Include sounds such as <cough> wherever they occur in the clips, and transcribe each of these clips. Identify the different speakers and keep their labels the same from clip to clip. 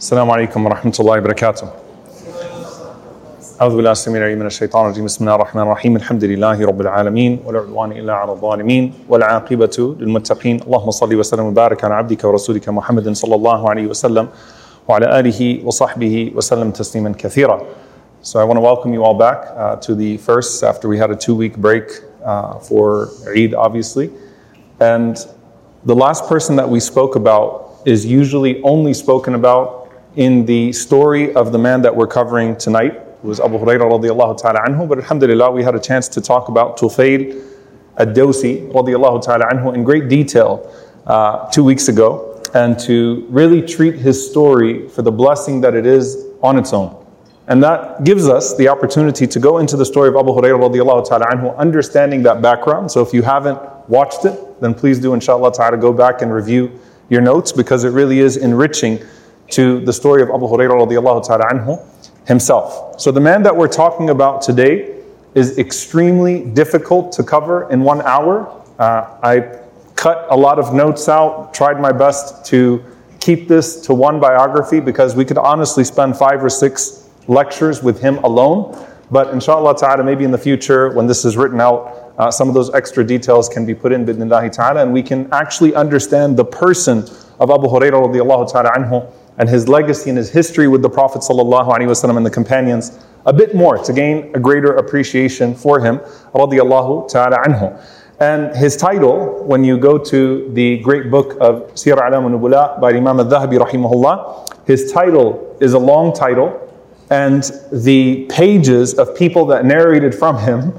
Speaker 1: السلام عليكم ورحمة الله وبركاته. أعوذ بالله السميع العليم من الشيطان الرجيم بسم الله الرحمن الرحيم الحمد لله رب العالمين ولا عدوان إلا على الظالمين والعاقبة للمتقين اللهم صل وسلم وبارك على عبدك ورسولك محمد صلى الله عليه وسلم وعلى آله وصحبه وسلم تسليما كثيرا. So I want to welcome you all back uh, to the first after we had a two-week break uh, for Eid, obviously. And the last person that we spoke about is usually only spoken about in the story of the man that we're covering tonight, who was Abu Hurairah radiallahu ta'ala anhu. But alhamdulillah, we had a chance to talk about Tufail ad-Dawsi radiallahu ta'ala anhu in great detail uh, two weeks ago, and to really treat his story for the blessing that it is on its own. And that gives us the opportunity to go into the story of Abu Hurairah radiallahu ta'ala anhu, understanding that background. So if you haven't watched it, then please do inshallah ta'ala go back and review your notes because it really is enriching to the story of Abu Hurairah radiallahu ta'ala anhu himself. So the man that we're talking about today is extremely difficult to cover in one hour. Uh, I cut a lot of notes out, tried my best to keep this to one biography because we could honestly spend five or six lectures with him alone. But inshallah ta'ala, maybe in the future, when this is written out, uh, some of those extra details can be put in bidnillahi ta'ala, and we can actually understand the person of Abu Hurairah radiallahu ta'ala anhu and his legacy and his history with the Prophet ﷺ and the companions a bit more to gain a greater appreciation for him radiallahu ta'ala. And his title, when you go to the great book of Siyar A'lam al-Nubala by Imam al-Dhahabi rahimahullah, his title is a long title and the pages of people that narrated from him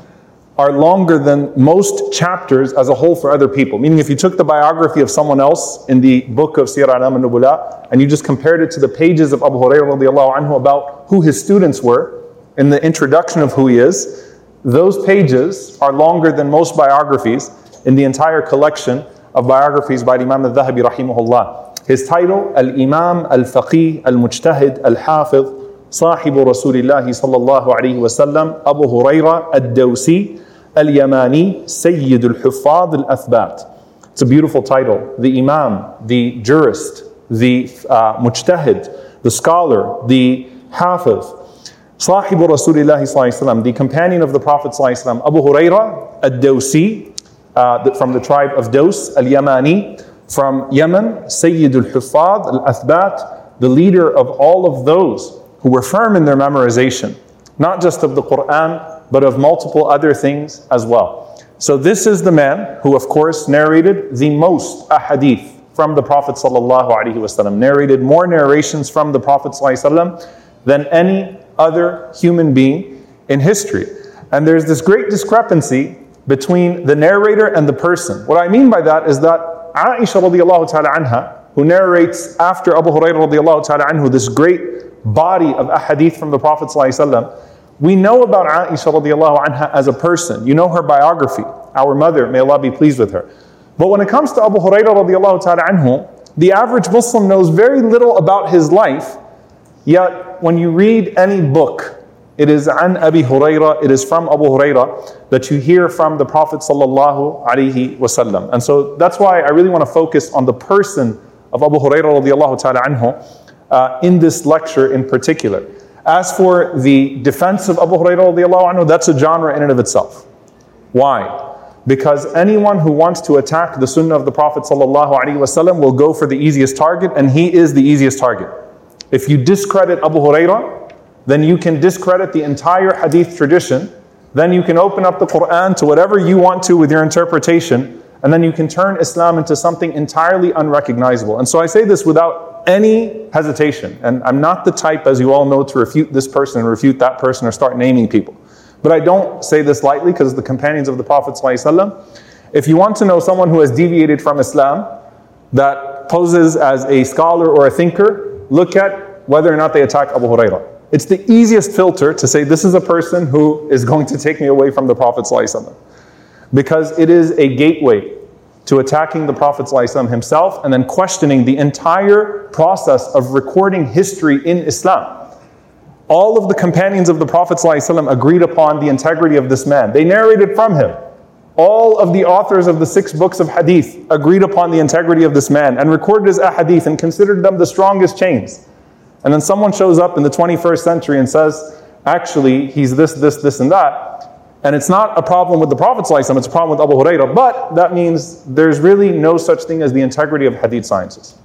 Speaker 1: are longer than most chapters as a whole for other people. Meaning, if you took the biography of someone else in the book of Sirah al Nubula and you just compared it to the pages of Abu Hurairah anhu about who his students were in the introduction of who he is, those pages are longer than most biographies in the entire collection of biographies by Imam al Dhahabi rahimahullah. His title, Al Imam Al Faqih Al Mujtahid Al Hafiz. صاحب رسول الله صلى الله عليه وسلم أبو هريرة الدوسي Al-Yamani Sayyid al-Huffad al-Athbat. It's a beautiful title. The Imam, the jurist, the uh, mujtahid, the scholar, the hafiz. Sahibu Rasulullah the companion of the Prophet Abu Huraira al-Dawsi, uh, from the tribe of Dos, al-Yamani, from Yemen, Sayyid al-Huffad al-Athbat, the leader of all of those who were firm in their memorization, not just of the Qur'an, but of multiple other things as well. So, this is the man who, of course, narrated the most ahadith from the Prophet ﷺ, narrated more narrations from the Prophet ﷺ than any other human being in history. And there's this great discrepancy between the narrator and the person. What I mean by that is that Aisha radiallahu ta'ala anha, who narrates after Abu Hurairah radiallahu ta'ala anhu this great body of ahadith from the Prophet sallallahu we know about Aisha as a person. You know her biography. Our mother, may Allah be pleased with her. But when it comes to Abu Hurairah radiallahu ta'ala the average Muslim knows very little about his life. Yet when you read any book, it is an Abi Hurairah, it is from Abu Hurairah that you hear from the Prophet sallallahu alaihi wasallam. And so that's why I really want to focus on the person of Abu Hurairah radiallahu ta'ala uh, in this lecture in particular. As for the defense of Abu Hurairah anhu, that's a genre in and of itself. Why? Because anyone who wants to attack the sunnah of the Prophet ﷺ will go for the easiest target, and he is the easiest target. If you discredit Abu Hurairah, then you can discredit the entire hadith tradition. Then you can open up the Quran to whatever you want to with your interpretation, and then you can turn Islam into something entirely unrecognizable. And so I say this without any hesitation. And I'm not the type, as you all know, to refute this person and refute that person or start naming people. But I don't say this lightly because the companions of the Prophet. ﷺ, if you want to know someone who has deviated from Islam, that poses as a scholar or a thinker, look at whether or not they attack Abu Hurairah. It's the easiest filter to say this is a person who is going to take me away from the Prophet ﷺ. because it is a gateway to attacking the Prophet ﷺ himself and then questioning the entire process of recording history in Islam. All of the companions of the Prophet ﷺ agreed upon the integrity of this man. They narrated from him. All of the authors of the six books of hadith agreed upon the integrity of this man and recorded his ahadith and considered them the strongest chains. And then someone shows up in the 21st century and says, actually, he's this, this, this, and that. And it's not a problem with the Prophet, it's a problem with Abu Hurairah. But that means there's really no such thing as the integrity of hadith sciences.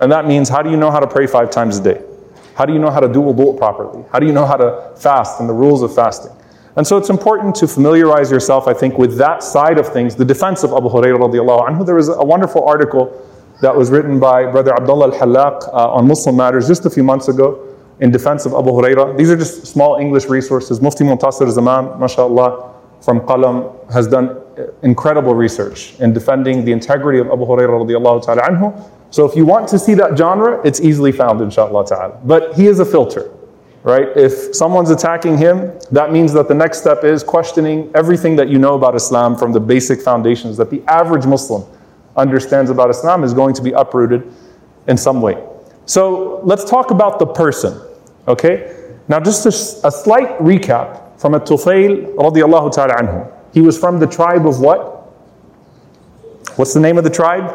Speaker 1: And that means how do you know how to pray five times a day? How do you know how to do wudu properly? How do you know how to fast and the rules of fasting? And so it's important to familiarize yourself, I think, with that side of things, the defense of Abu Hurairah radiallahu anhu. There was a wonderful article that was written by Brother Abdullah al-Hallaq uh, on MuslimMatters just a few months ago in defense of Abu Hurairah. These are just small English resources. Mufti Muntasir Zaman, mashallah, from Qalam, has done incredible research in defending the integrity of Abu Hurairah radiallahu ta'ala anhu. So if you want to see that genre, it's easily found, inshallah ta'ala. But he is a filter right? If someone's attacking him, that means that the next step is questioning everything that you know about Islam from the basic foundations that the average Muslim understands about Islam is going to be uprooted in some way. So let's talk about the person, okay? Now, just a, a slight recap from a Tufayl radiallahu ta'ala anhu. He was from the tribe of what? What's the name of the tribe?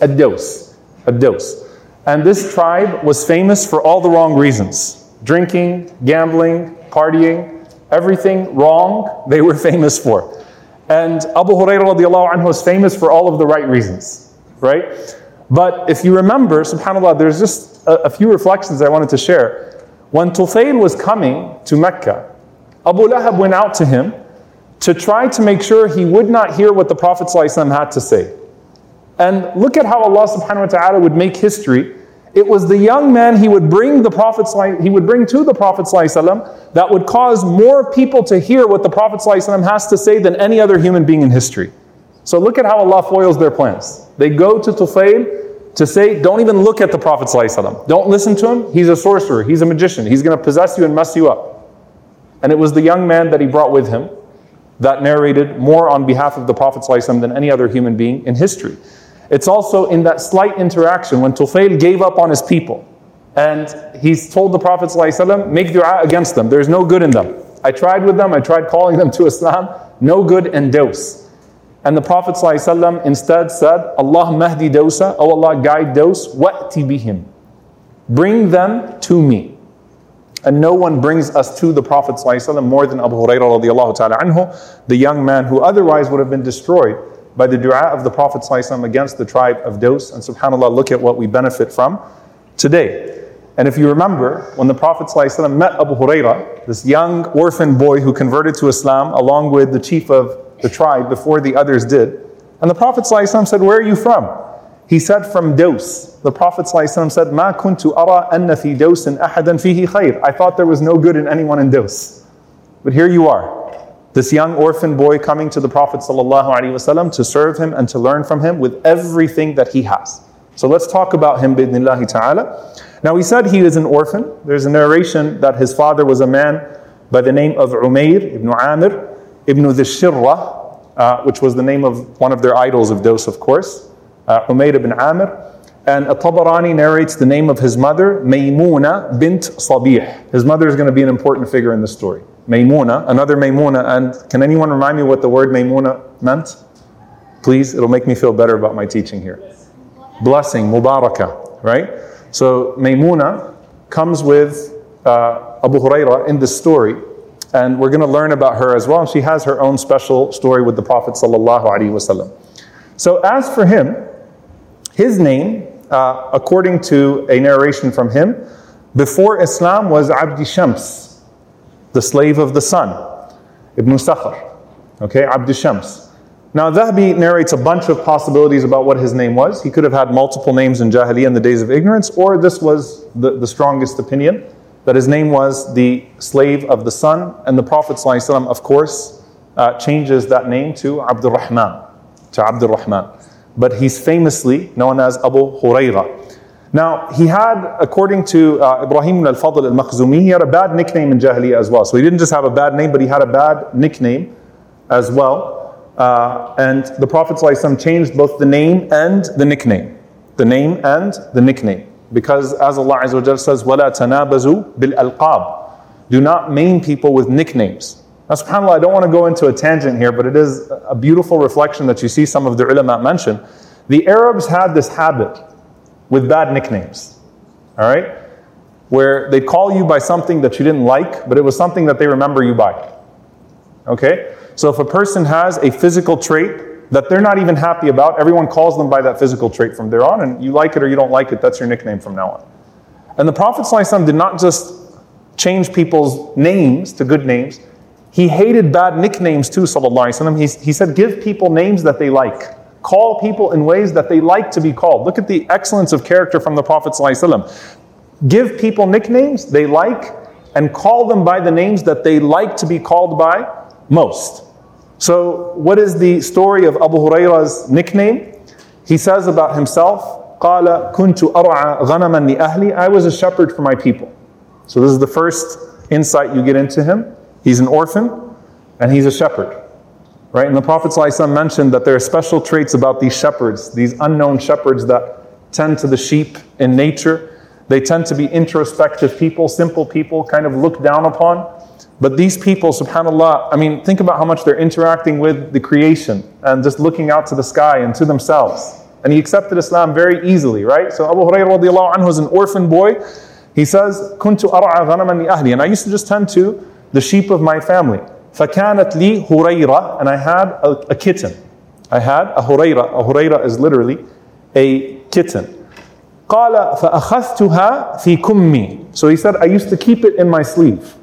Speaker 1: Ad-Daws. Ad-Daws. And this tribe was famous for all the wrong reasons drinking, gambling, partying, everything wrong they were famous for. And Abu Hurairah radiallahu anhu was famous for all of the right reasons, right? But if you remember, subhanAllah, there's just a, a few reflections I wanted to share. When Tufayl was coming to Mecca, Abu Lahab went out to him to try to make sure he would not hear what the Prophet ﷺ had to say. And look at how Allah subhanahu wa ta'ala would make history it was the young man he would bring the Prophet he would bring to the Prophet ﷺ that would cause more people to hear what the Prophet ﷺ has to say than any other human being in history. So look at how Allah foils their plans. They go to Tufayl to say, don't even look at the Prophet Don't listen to him. He's a sorcerer. He's a magician. He's going to possess you and mess you up. And it was the young man that he brought with him that narrated more on behalf of the Prophet than any other human being in history. It's also in that slight interaction when Tufayl gave up on his people and he's told the Prophet ﷺ, make dua against them. There's no good in them. I tried with them, I tried calling them to Islam, no good in Daws. And the Prophet ﷺ instead said, Allah mahdi dawsa, oh Allah guide Daws, wa'ti bihim. Bring them to me. And no one brings us to the Prophet ﷺ more than Abu Hurairah radiallahu ta'ala anhu, the young man who otherwise would have been destroyed by the dua of the Prophet ﷺ against the tribe of Daws. And subhanAllah, look at what we benefit from today. And if you remember, when the Prophet ﷺ met Abu Huraira, this young orphan boy who converted to Islam along with the chief of the tribe before the others did, and the Prophet ﷺ said, Where are you from? He said, From Daws. The Prophet ﷺ said, Ma kuntu ara anna fi Dawsin ahadan fihi khayr. I thought there was no good in anyone in Daws. But here you are. This young orphan boy coming to the Prophet ﷺ to serve him and to learn from him with everything that he has. So let's talk about him, bidnillahi ta'ala. Now we said he is an orphan. There's a narration that his father was a man by the name of Umayr ibn Amir ibn Dhishirra, uh, which was the name of one of their idols of Daws, of course. Uh, Umayr ibn Amir. And At-Tabarani narrates the name of his mother, Maymuna bint Sabih. His mother is going to be an important figure in the story. Maymuna, another Maymuna. And can anyone remind me what the word Maymuna meant? Please, it'll make me feel better about my teaching here. Blessing, Mubarakah, right? So Maymuna comes with uh, Abu Huraira in this story, and we're going to learn about her as well. She has her own special story with the Prophet. So as for him, his name, uh, according to a narration from him, before Islam was Abdi Shams, the slave of the sun, Ibn Sakhar. Okay, Abd Shams. Now, Dhahabi narrates a bunch of possibilities about what his name was. He could have had multiple names in Jahiliyyah in the days of ignorance, or this was the, the strongest opinion that his name was the slave of the sun. And the Prophet, ﷺ, of course, uh, changes that name to Abdul Rahman, to Abdul Rahman. But he's famously known as Abu Huraira. Now, he had, according to uh, Ibrahim al-Fadl al-Makhzumi, he had a bad nickname in Jahiliyyah as well. So he didn't just have a bad name, but he had a bad nickname as well. Uh, and the Prophet ﷺ changed both the name and the nickname. The name and the nickname. Because as Allah Azza wa says, وَلَا تَنَابَزُوا بِالْأَلْقَابِ Do not maim people with nicknames. Now, subhanAllah, I don't want to go into a tangent here, but it is a beautiful reflection that you see some of the ulama mention. The Arabs had this habit with bad nicknames. All right? Where they'd call you by something that you didn't like, but it was something that they remember you by. Okay? So if a person has a physical trait that they're not even happy about, everyone calls them by that physical trait from there on, and you like it or you don't like it, that's your nickname from now on. And the Prophet did not just change people's names to good names, he hated bad nicknames too, sallallahu. He, he said, give people names that they like. Call people in ways that they like to be called. Look at the excellence of character from the Prophet. Give people nicknames they like and call them by the names that they like to be called by most. So, what is the story of Abu Huraira's nickname? He says about himself, قال كنت أرعى غنما لأهلي I was a shepherd for my people. So this is the first insight you get into him. He's an orphan and he's a shepherd. Right? And the Prophet ﷺ mentioned that there are special traits about these shepherds, these unknown shepherds that tend to the sheep in nature. They tend to be introspective people, simple people, kind of looked down upon. But these people, subhanAllah, I mean, think about how much they're interacting with the creation and just looking out to the sky and to themselves. And he accepted Islam very easily, right? So Abu Hurairah radiallahu anhu is an orphan boy. He says, كنت أرعى غنما لأهلي. And I used to just tend to the sheep of my family. فَكَانَتْ لِي هُرَيْرَةً And I had a, a kitten. I had a hurayra. A hurayra is literally a kitten. قال فأخذتها في كمي. So he said, I used to keep it in my sleeve.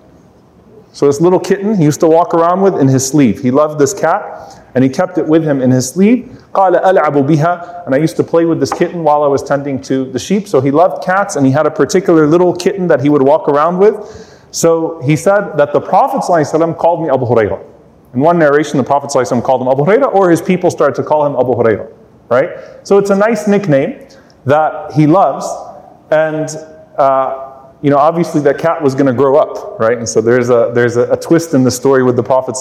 Speaker 1: So this little kitten he used to walk around with in his sleeve. He loved this cat and he kept it with him in his sleeve. قال ألعب بها and I used to play with this kitten while I was tending to the sheep. So he loved cats and he had a particular little kitten that he would walk around with. So he said that the Prophet ﷺ called me Abu Hurairah. In one narration, the Prophet ﷺ called him Abu Hurairah, or his people started to call him Abu Hurairah. Right? So it's a nice nickname that he loves, and uh, you know, obviously that cat was going to grow up, right? And so there's a there's a, a twist in the story with the Prophet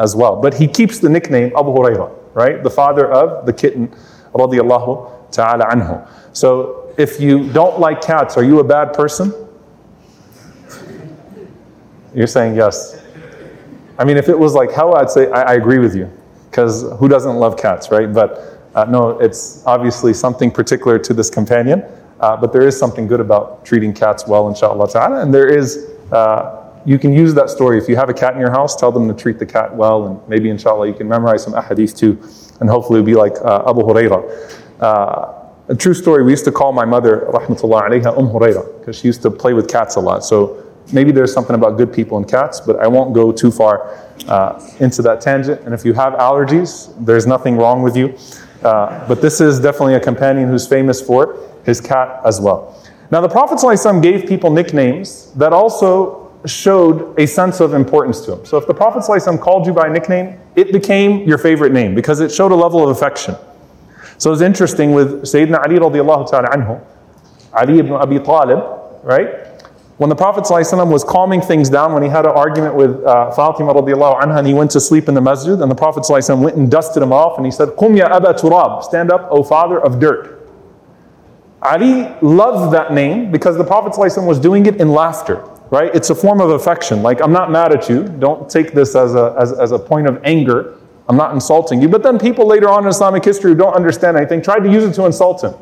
Speaker 1: as well. But he keeps the nickname Abu Hurairah, right? The father of the kitten, radiallahu ta'ala anhu. So if you don't like cats, are you a bad person? You're saying yes. I mean, if it was like hell, I'd say I, I agree with you, because who doesn't love cats, right? But uh, no, it's obviously something particular to this companion. Uh, but there is something good about treating cats well, inshallah ta'ala. And there is, uh, you can use that story. If you have a cat in your house, tell them to treat the cat well, and maybe inshallah you can memorize some ahadith too, and hopefully it'll be like uh, Abu Hurairah. Uh, a true story, we used to call my mother, rahmatullah alayha, Umm Hurairah, because she used to play with cats a lot. So maybe there's something about good people and cats, but I won't go too far uh, into that tangent. And if you have allergies, there's nothing wrong with you. Uh, but this is definitely a companion who's famous for his cat as well. Now, the Prophet ﷺ gave people nicknames that also showed a sense of importance to him. So, if the Prophet ﷺ called you by a nickname, it became your favorite name because it showed a level of affection. So, it's interesting with Sayyidina Ali radiallahu ta'ala anhu, Ali ibn Abi Talib, right? When the Prophet ﷺ was calming things down, when he had an argument with uh, Fatima radiallahu anha and he went to sleep in the masjid, and the Prophet ﷺ went and dusted him off and he said, Qum ya Aba Turab, stand up, O father of dirt. Ali loved that name because the Prophet ﷺ was doing it in laughter, right? It's a form of affection. Like, I'm not mad at you. Don't take this as a, as, as a point of anger. I'm not insulting you. But then people later on in Islamic history who don't understand anything tried to use it to insult him.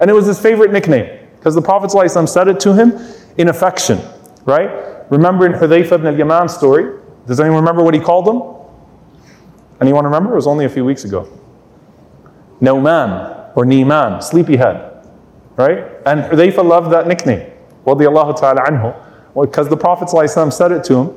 Speaker 1: And it was his favorite nickname because the Prophet ﷺ said it to him in affection, right? Remember in Hudayfa ibn al-Yaman story, does anyone remember what he called them? Anyone remember? It was only a few weeks ago. Nauman or Niman, sleepyhead, right? And Hudayfa loved that nickname, radiallahu ta'ala anhu, because the Prophet ﷺ said it to him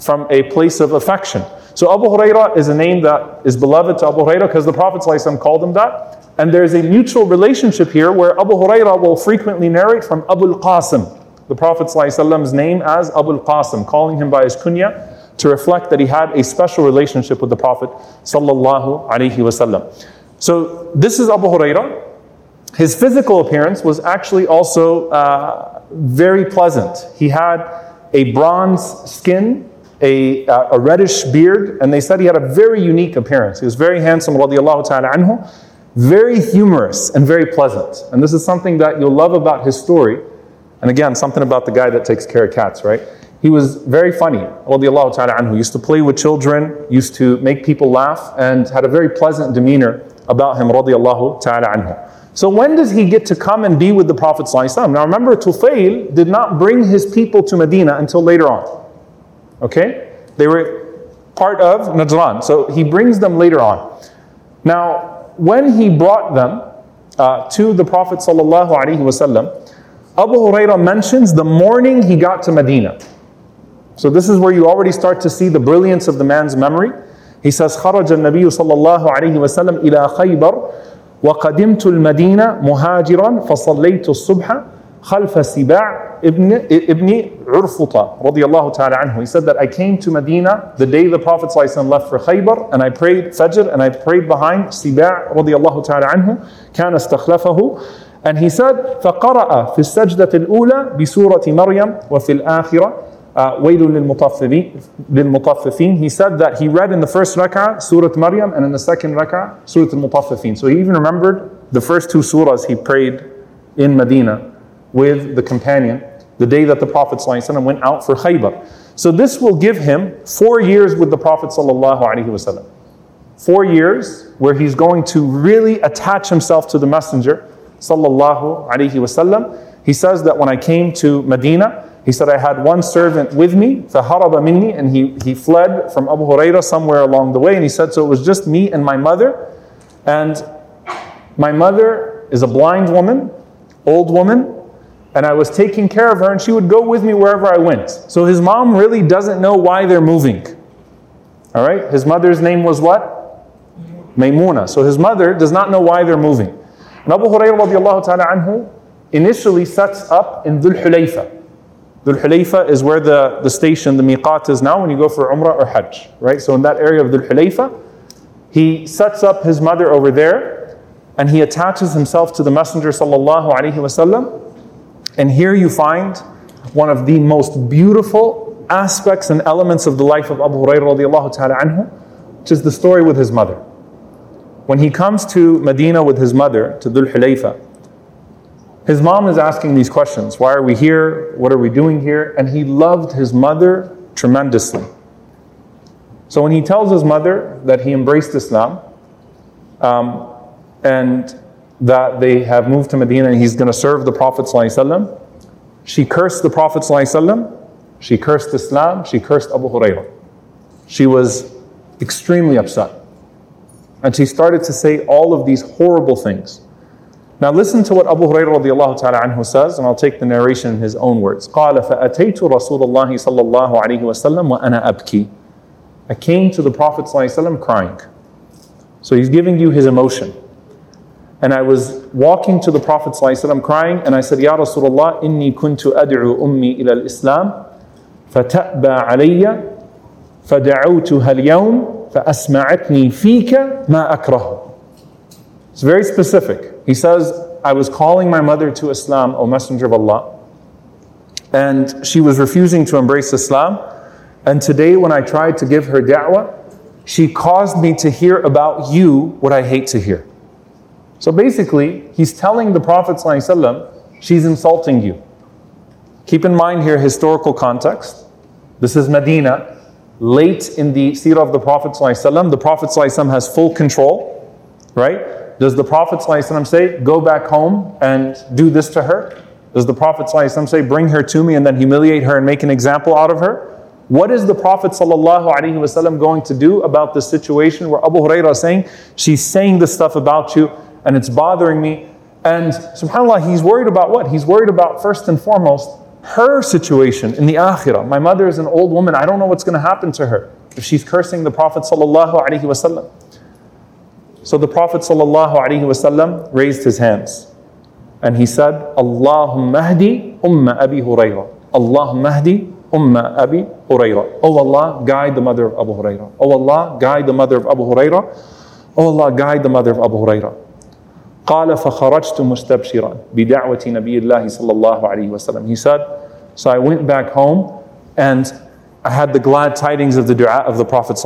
Speaker 1: from a place of affection. So Abu Hurairah is a name that is beloved to Abu Hurairah because the Prophet ﷺ called him that. And there's a mutual relationship here where Abu Hurairah will frequently narrate from Abu al-Qasim, the Prophet ﷺ's name as Abu al-Qasim, calling him by his kunya to reflect that he had a special relationship with the Prophet sallallahu alaihi wasallam. So this is Abu Hurairah. his physical appearance was actually also uh, very pleasant. He had a bronze skin, a, uh, a reddish beard, and they said he had a very unique appearance. He was very handsome, radiallahu ta'ala anhu, very humorous and very pleasant. And this is something that you'll love about his story. And again, something about the guy that takes care of cats, right? He was very funny, radiallahu ta'ala anhu. Used to play with children, used to make people laugh, and had a very pleasant demeanor about him, radiallahu ta'ala anhu. So when does he get to come and be with the Prophet ﷺ? Now remember, Tufayl did not bring his people to Medina until later on. Okay? They were part of Najran, so he brings them later on. Now, when he brought them uh, to the Prophet ﷺ, Abu Hurairah mentions the morning he got to Medina. So this is where you already start to see the brilliance of the man's memory. He says, خرج النبي صلى الله عليه وسلم إلى خيبر وقدمت المدينة مهاجرا فصليت الصبح خلف سباع ابن ابن عرفطة رضي الله تعالى عنه. He said that I came to Medina the day the Prophet ﷺ left for Khaybar and I prayed Fajr and I prayed behind Siba' رضي الله تعالى عنه. كان استخلفه. And he said فقرأ في السجدة الأولى بسورة مريم وفي الآخرة. وَيْلٌ لِلْمُطَفِّفِينَ He said that he read in the first rak'ah Surah Maryam and in the second rak'ah Surah Al-Mutaffifin. So he even remembered the first two surahs he prayed in Medina with the companion the day that the Prophet ﷺ went out for Khaybar. So this will give him four years with the Prophet ﷺ. Four years where he's going to really attach himself to the Messenger sallallahu alaihi wasallam. He says that when I came to Medina, he said, I had one servant with me, فَهَرَبَ minni, and he, he fled from Abu Hurairah somewhere along the way. And he said, so it was just me and my mother. And my mother is a blind woman, old woman, and I was taking care of her, and she would go with me wherever I went. So his mom really doesn't know why they're moving. All right? His mother's name was what? Maymuna. So his mother does not know why they're moving. And Abu Hurairah radiallahu ta'ala anhu initially sets up in Dhul Hulayfa. Dhul Hulayfa is where the, the station, the miqat is now when you go for Umrah or Hajj, right? So in that area of Dhul Hulayfa, he sets up his mother over there and he attaches himself to the Messenger sallallahu alaihi wasallam. And here you find one of the most beautiful aspects and elements of the life of Abu Hurairah radiallahu ta'ala anhu, which is the story with his mother. When he comes to Medina with his mother, to Dhul Hulayfa, his mom is asking these questions Why are we here? What are we doing here? And he loved his mother tremendously. So when he tells his mother that he embraced Islam um, and that they have moved to Medina and he's going to serve the Prophet, ﷺ, she cursed the Prophet, ﷺ, she cursed Islam, she cursed Abu Hurairah. She was extremely upset. And she started to say all of these horrible things. Now listen to what Abu Hurairah radiallahu ta'ala anhu says, and I'll take the narration in his own words. قال فأتيت رسول الله صلى الله عليه وسلم وأنا أبكي. I came to the Prophet ﷺ crying. So he's giving you his emotion. And I was walking to the Prophet ﷺ crying, and I said, Ya Rasulullah, inni kuntu ad'u ummi ila al-Islam, fata'ba alayya, fada'utuha al-yawm, فأسمعتني فيك ما أكره. It's very specific. He says, I was calling my mother to Islam, O Messenger of Allah, and she was refusing to embrace Islam. And today, when I tried to give her da'wah, she caused me to hear about you what I hate to hear. So basically, he's telling the Prophet, ﷺ, she's insulting you. Keep in mind here historical context. This is Medina, late in the seerah of the Prophet. ﷺ. The Prophet ﷺ has full control, right? Does the Prophet ﷺ say, go back home and do this to her? Does the Prophet ﷺ say, bring her to me and then humiliate her and make an example out of her? What is the Prophet ﷺ going to do about this situation where Abu Hurairah is saying, she's saying this stuff about you and it's bothering me? And subhanAllah, he's worried about what? He's worried about first and foremost her situation in the akhirah. My mother is an old woman. I don't know what's going to happen to her if she's cursing the Prophet ﷺ. So the Prophet ﷺ raised his hands and he said, Allahumma hdi umma Abi Hurairah. Allahumma hdi umma Abi Hurairah. Oh Allah, guide the mother of Abu Hurairah. Oh Allah, guide the mother of Abu Hurairah. Oh Allah, guide the mother of Abu Hurairah. قال فخرجت مستبشرا بدعوة نبي الله صلى الله عليه وسلم. He said, so I went back home and I had the glad tidings of the dua of the Prophet.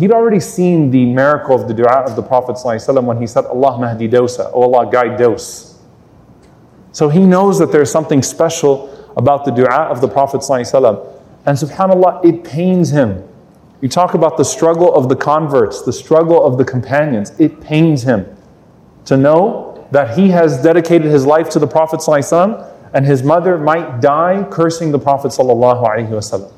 Speaker 1: He'd already seen the miracle of the dua of the Prophet when he said, Allah Mahdi Dosa, O Allah guide Daws. So he knows that there's something special about the dua of the Prophet. And subhanAllah, it pains him. You talk about the struggle of the converts, the struggle of the companions. It pains him to know that he has dedicated his life to the Prophet and his mother might die cursing the Prophet. sallallahu alaihi wasallam.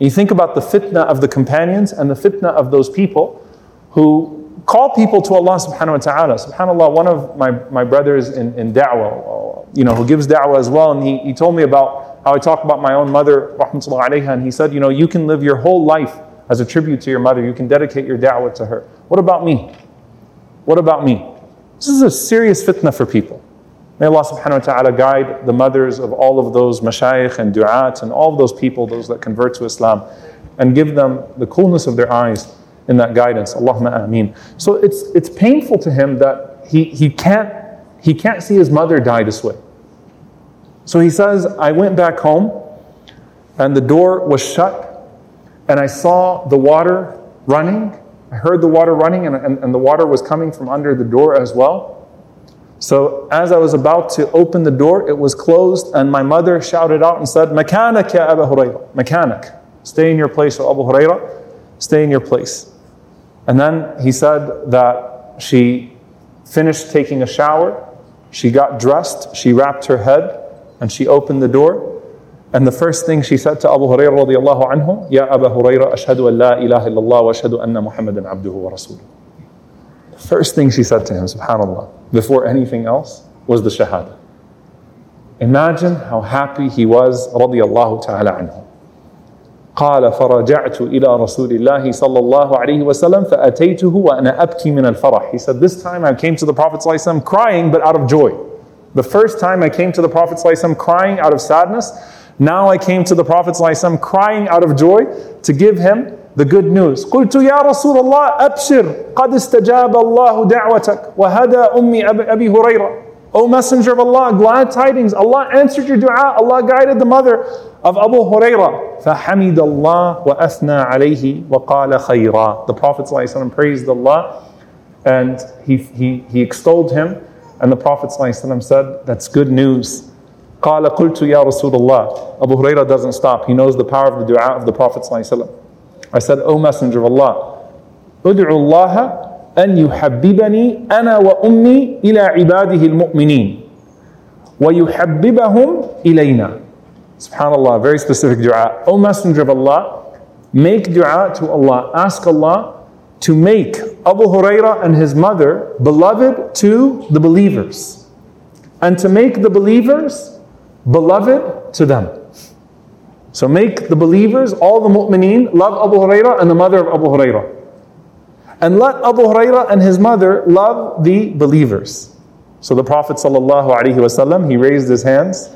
Speaker 1: You think about the fitna of the companions and the fitna of those people who call people to Allah subhanahu wa ta'ala. SubhanAllah, one of my, my brothers in, in da'wah, you know, who gives da'wah as well, and he, he told me about how I talk about my own mother, rahmatullah alayha, and he said, you know, you can live your whole life as a tribute to your mother. You can dedicate your da'wah to her. What about me? What about me? This is a serious fitna for people. May Allah subhanahu wa ta'ala guide the mothers of all of those mashayikh and du'at and all of those people, those that convert to Islam, and give them the coolness of their eyes in that guidance. Allahumma ameen. So it's, it's painful to him that he, he, can't, he can't see his mother die this way. So he says, I went back home and the door was shut and I saw the water running. I heard the water running and, and, and the water was coming from under the door as well. So as I was about to open the door, it was closed, and my mother shouted out and said, Mechanic, ya Abu. Makanak. Stay in your place, O Abu Hurairah. Stay in your place. And then he said that she finished taking a shower, she got dressed, she wrapped her head, and she opened the door. And the first thing she said to Abu Hurairah radiallahu Ya Abu Hurairah, ashhadu an la ilaha illallah wa ashhadu anna Muhammadan abduhu wa rasuluh. The first thing she said to him, subhanAllah, before anything else, was the shahada. Imagine how happy he was radiallahu ta'ala anhu. قال فرجعت إلى رسول الله صلى الله عليه وسلم فأتيته وأنا أبكي من الفرح. He said, This time I came to the Prophet ﷺ crying but out of joy. The first time I came to the Prophet ﷺ crying out of sadness, now I came to the Prophet ﷺ crying out of joy to give him the good news. قلت يا رسول الله أبشر قد استجاب الله دعوتك وهدى أمي أبي هريرة O Messenger of Allah, glad tidings. Allah answered your dua. Allah guided the mother of Abu Hurairah. فحمد الله وأثنى عليه وقال خيرا. The Prophet ﷺ praised Allah and he, he, he extolled him. And the Prophet ﷺ said, That's good news. قال قلت يا رسول الله. Abu Hurairah doesn't stop. He knows the power of the dua of the Prophet ﷺ. I said, O Messenger of Allah, ادعو الله أن يحببني أنا وأمي إلى عباده المؤمنين ويحببهم إلينا Subhanallah, very specific dua. O Messenger of Allah, make dua to Allah. Ask Allah to make Abu Hurairah and his mother beloved to the believers. And to make the believers beloved to them. So make the believers, all the mu'mineen, love Abu Hurairah and the mother of Abu Hurairah. And let Abu Hurairah and his mother love the believers. So the Prophet ﷺ, he raised his hands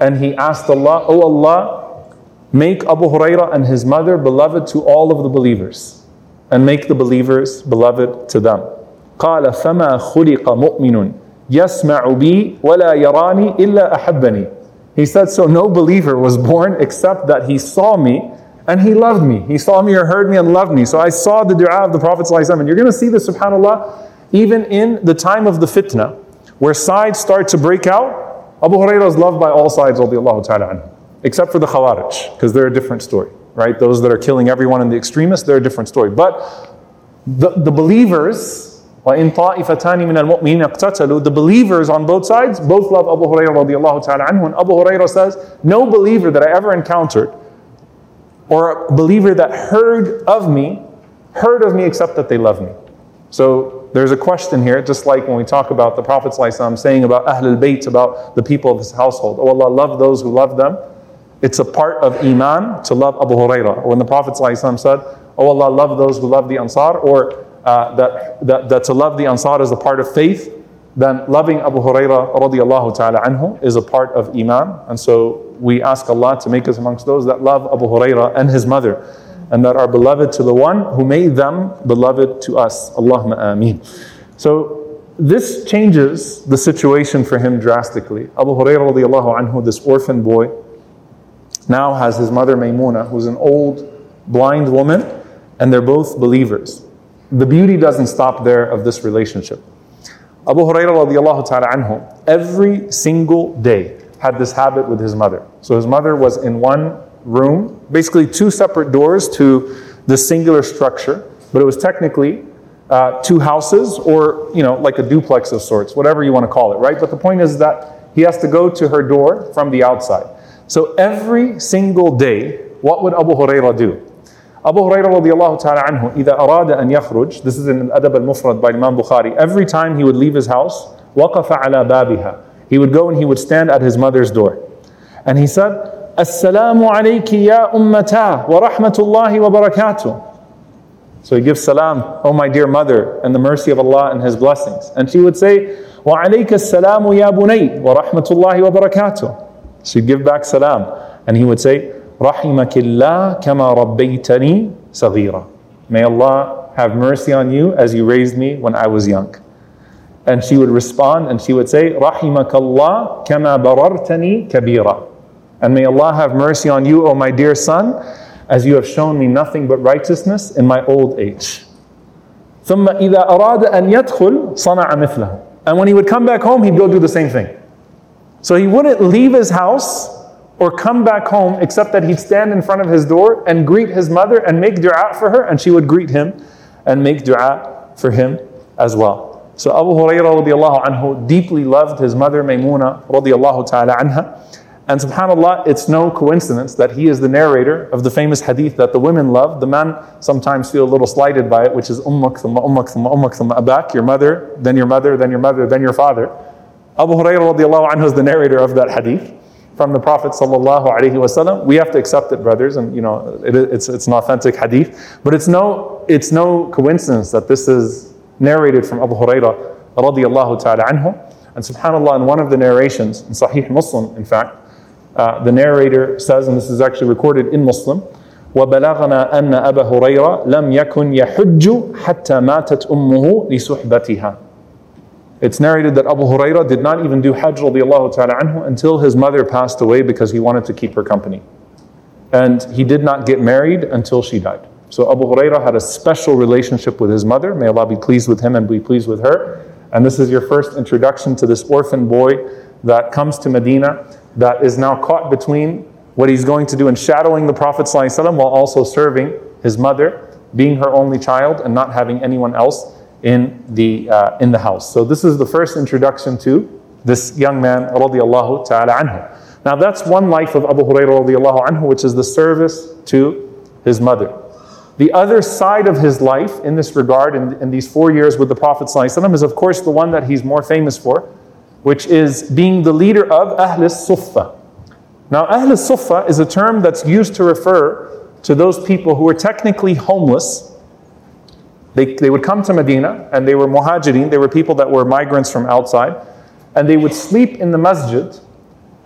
Speaker 1: and he asked Allah, Oh Allah, make Abu Hurairah and his mother beloved to all of the believers and make the believers beloved to them. قال فما خلق مؤمن يسمع بي ولا يراني إلا أحبني he said, So no believer was born except that he saw me and he loved me. He saw me or heard me and loved me. So I saw the dua of the Prophet. And you're going to see this, subhanAllah, even in the time of the fitna, where sides start to break out. Abu Hurairah is loved by all sides, ta'ala except for the Khawarij, because they're a different story, right? Those that are killing everyone and the extremists, they're a different story. But the, the believers, وَإِن طَائِفَتَانِ مِنَ الْمُؤْمِنِينَ اقْتَتَلُوا The believers on both sides, both love Abu Hurairah radiallahu ta'ala anhu. And Abu Hurairah says, no believer that I ever encountered or a believer that heard of me, heard of me except that they love me. So there's a question here, just like when we talk about the Prophet ﷺ saying about Ahlul Bayt, about the people of his household. Oh Allah, love those who love them. It's a part of Iman to love Abu Hurairah. Or when the Prophet ﷺ said, Oh Allah, love those who love the Ansar, or uh, that, that, that to love the Ansar is a part of faith, then loving Abu Hurairah radiallahu ta'ala anhu is a part of Iman. And so we ask Allah to make us amongst those that love Abu Hurairah and his mother and that are beloved to the one who made them beloved to us. Allahumma ameen. So this changes the situation for him drastically. Abu Hurairah radiallahu anhu, this orphan boy, now has his mother Maymuna, who's an old blind woman, and they're both believers. The beauty doesn't stop there of this relationship. Abu Hurairah radiallahu ta'ala anhu, every single day had this habit with his mother. So his mother was in one room, basically two separate doors to the singular structure, but it was technically uh, two houses or, you know, like a duplex of sorts, whatever you want to call it, right? But the point is that he has to go to her door from the outside. So every single day, what would Abu Hurairah do? Abu Hurairah radiallahu ta'ala anhu, إذا أراد أن يخرج, this is in Adab al-Mufrad by Imam Bukhari, every time he would leave his house, وقف على بابها. He would go and he would stand at his mother's door. And he said, Assalamu alayki ya ummata wa rahmatullahi wa barakatuh. So he gives salam, oh my dear mother, and the mercy of Allah and His blessings. And she would say, Wa alayka salamu ya bunay wa rahmatullahi wa barakatuh. So he'd give back salam. And he would say, رحمك الله كما ربيتني صغيرا. May Allah have mercy on you as you raised me when I was young. And she would respond and she would say, رحمك الله كما بررتني كبيرا. And may Allah have mercy on you, O my dear son, as you have shown me nothing but righteousness in my old age. ثم إذا أراد أن يدخل صنع مثله. And when he would come back home, he'd go do the same thing. So he wouldn't leave his house or come back home except that he'd stand in front of his door and greet his mother and make dua for her, and she would greet him and make dua for him as well. So Abu Hurairah radiallahu anhu deeply loved his mother Maymuna radiallahu ta'ala anha. And subhanAllah, it's no coincidence that he is the narrator of the famous hadith that the women love. The men sometimes feel a little slighted by it, which is ummak, thumma ummak, thumma ummak, thumma abak, your mother, then your mother, then your mother, then your father. Abu Hurairah radiallahu anhu is the narrator of that hadith from the Prophet sallallahu alaihi wasallam. We have to accept it, brothers, and you know it, it's it's an authentic hadith. But it's no it's no coincidence that this is narrated from Abu Hurairah radiallahu ta'ala anhu. And subhanallah, in one of the narrations in Sahih Muslim, in fact, uh, the narrator says, and this is actually recorded in Muslim. وبلغنا أن أبا هريرة لم يكن يحج حتى ماتت أمه لصحبتها it's narrated that Abu Hurairah did not even do Hajj radiallahu ta'ala anhu until his mother passed away because he wanted to keep her company. And he did not get married until she died. So Abu Hurairah had a special relationship with his mother. May Allah be pleased with him and be pleased with her. And this is your first introduction to this orphan boy that comes to Medina that is now caught between what he's going to do in shadowing the Prophet while also serving his mother, being her only child and not having anyone else in the, uh, in the house. So this is the first introduction to this young man, radiallahu ta'ala anhu. Now that's one life of Abu Hurairah radiallahu anhu, which is the service to his mother. The other side of his life in this regard, in, in these four years with the Prophet is of course the one that he's more famous for, which is being the leader of Ahl Sufa. Now, Ahl Sufa is a term that's used to refer to those people who are technically homeless they, they would come to Medina and they were muhajirin, they were people that were migrants from outside, and they would sleep in the masjid.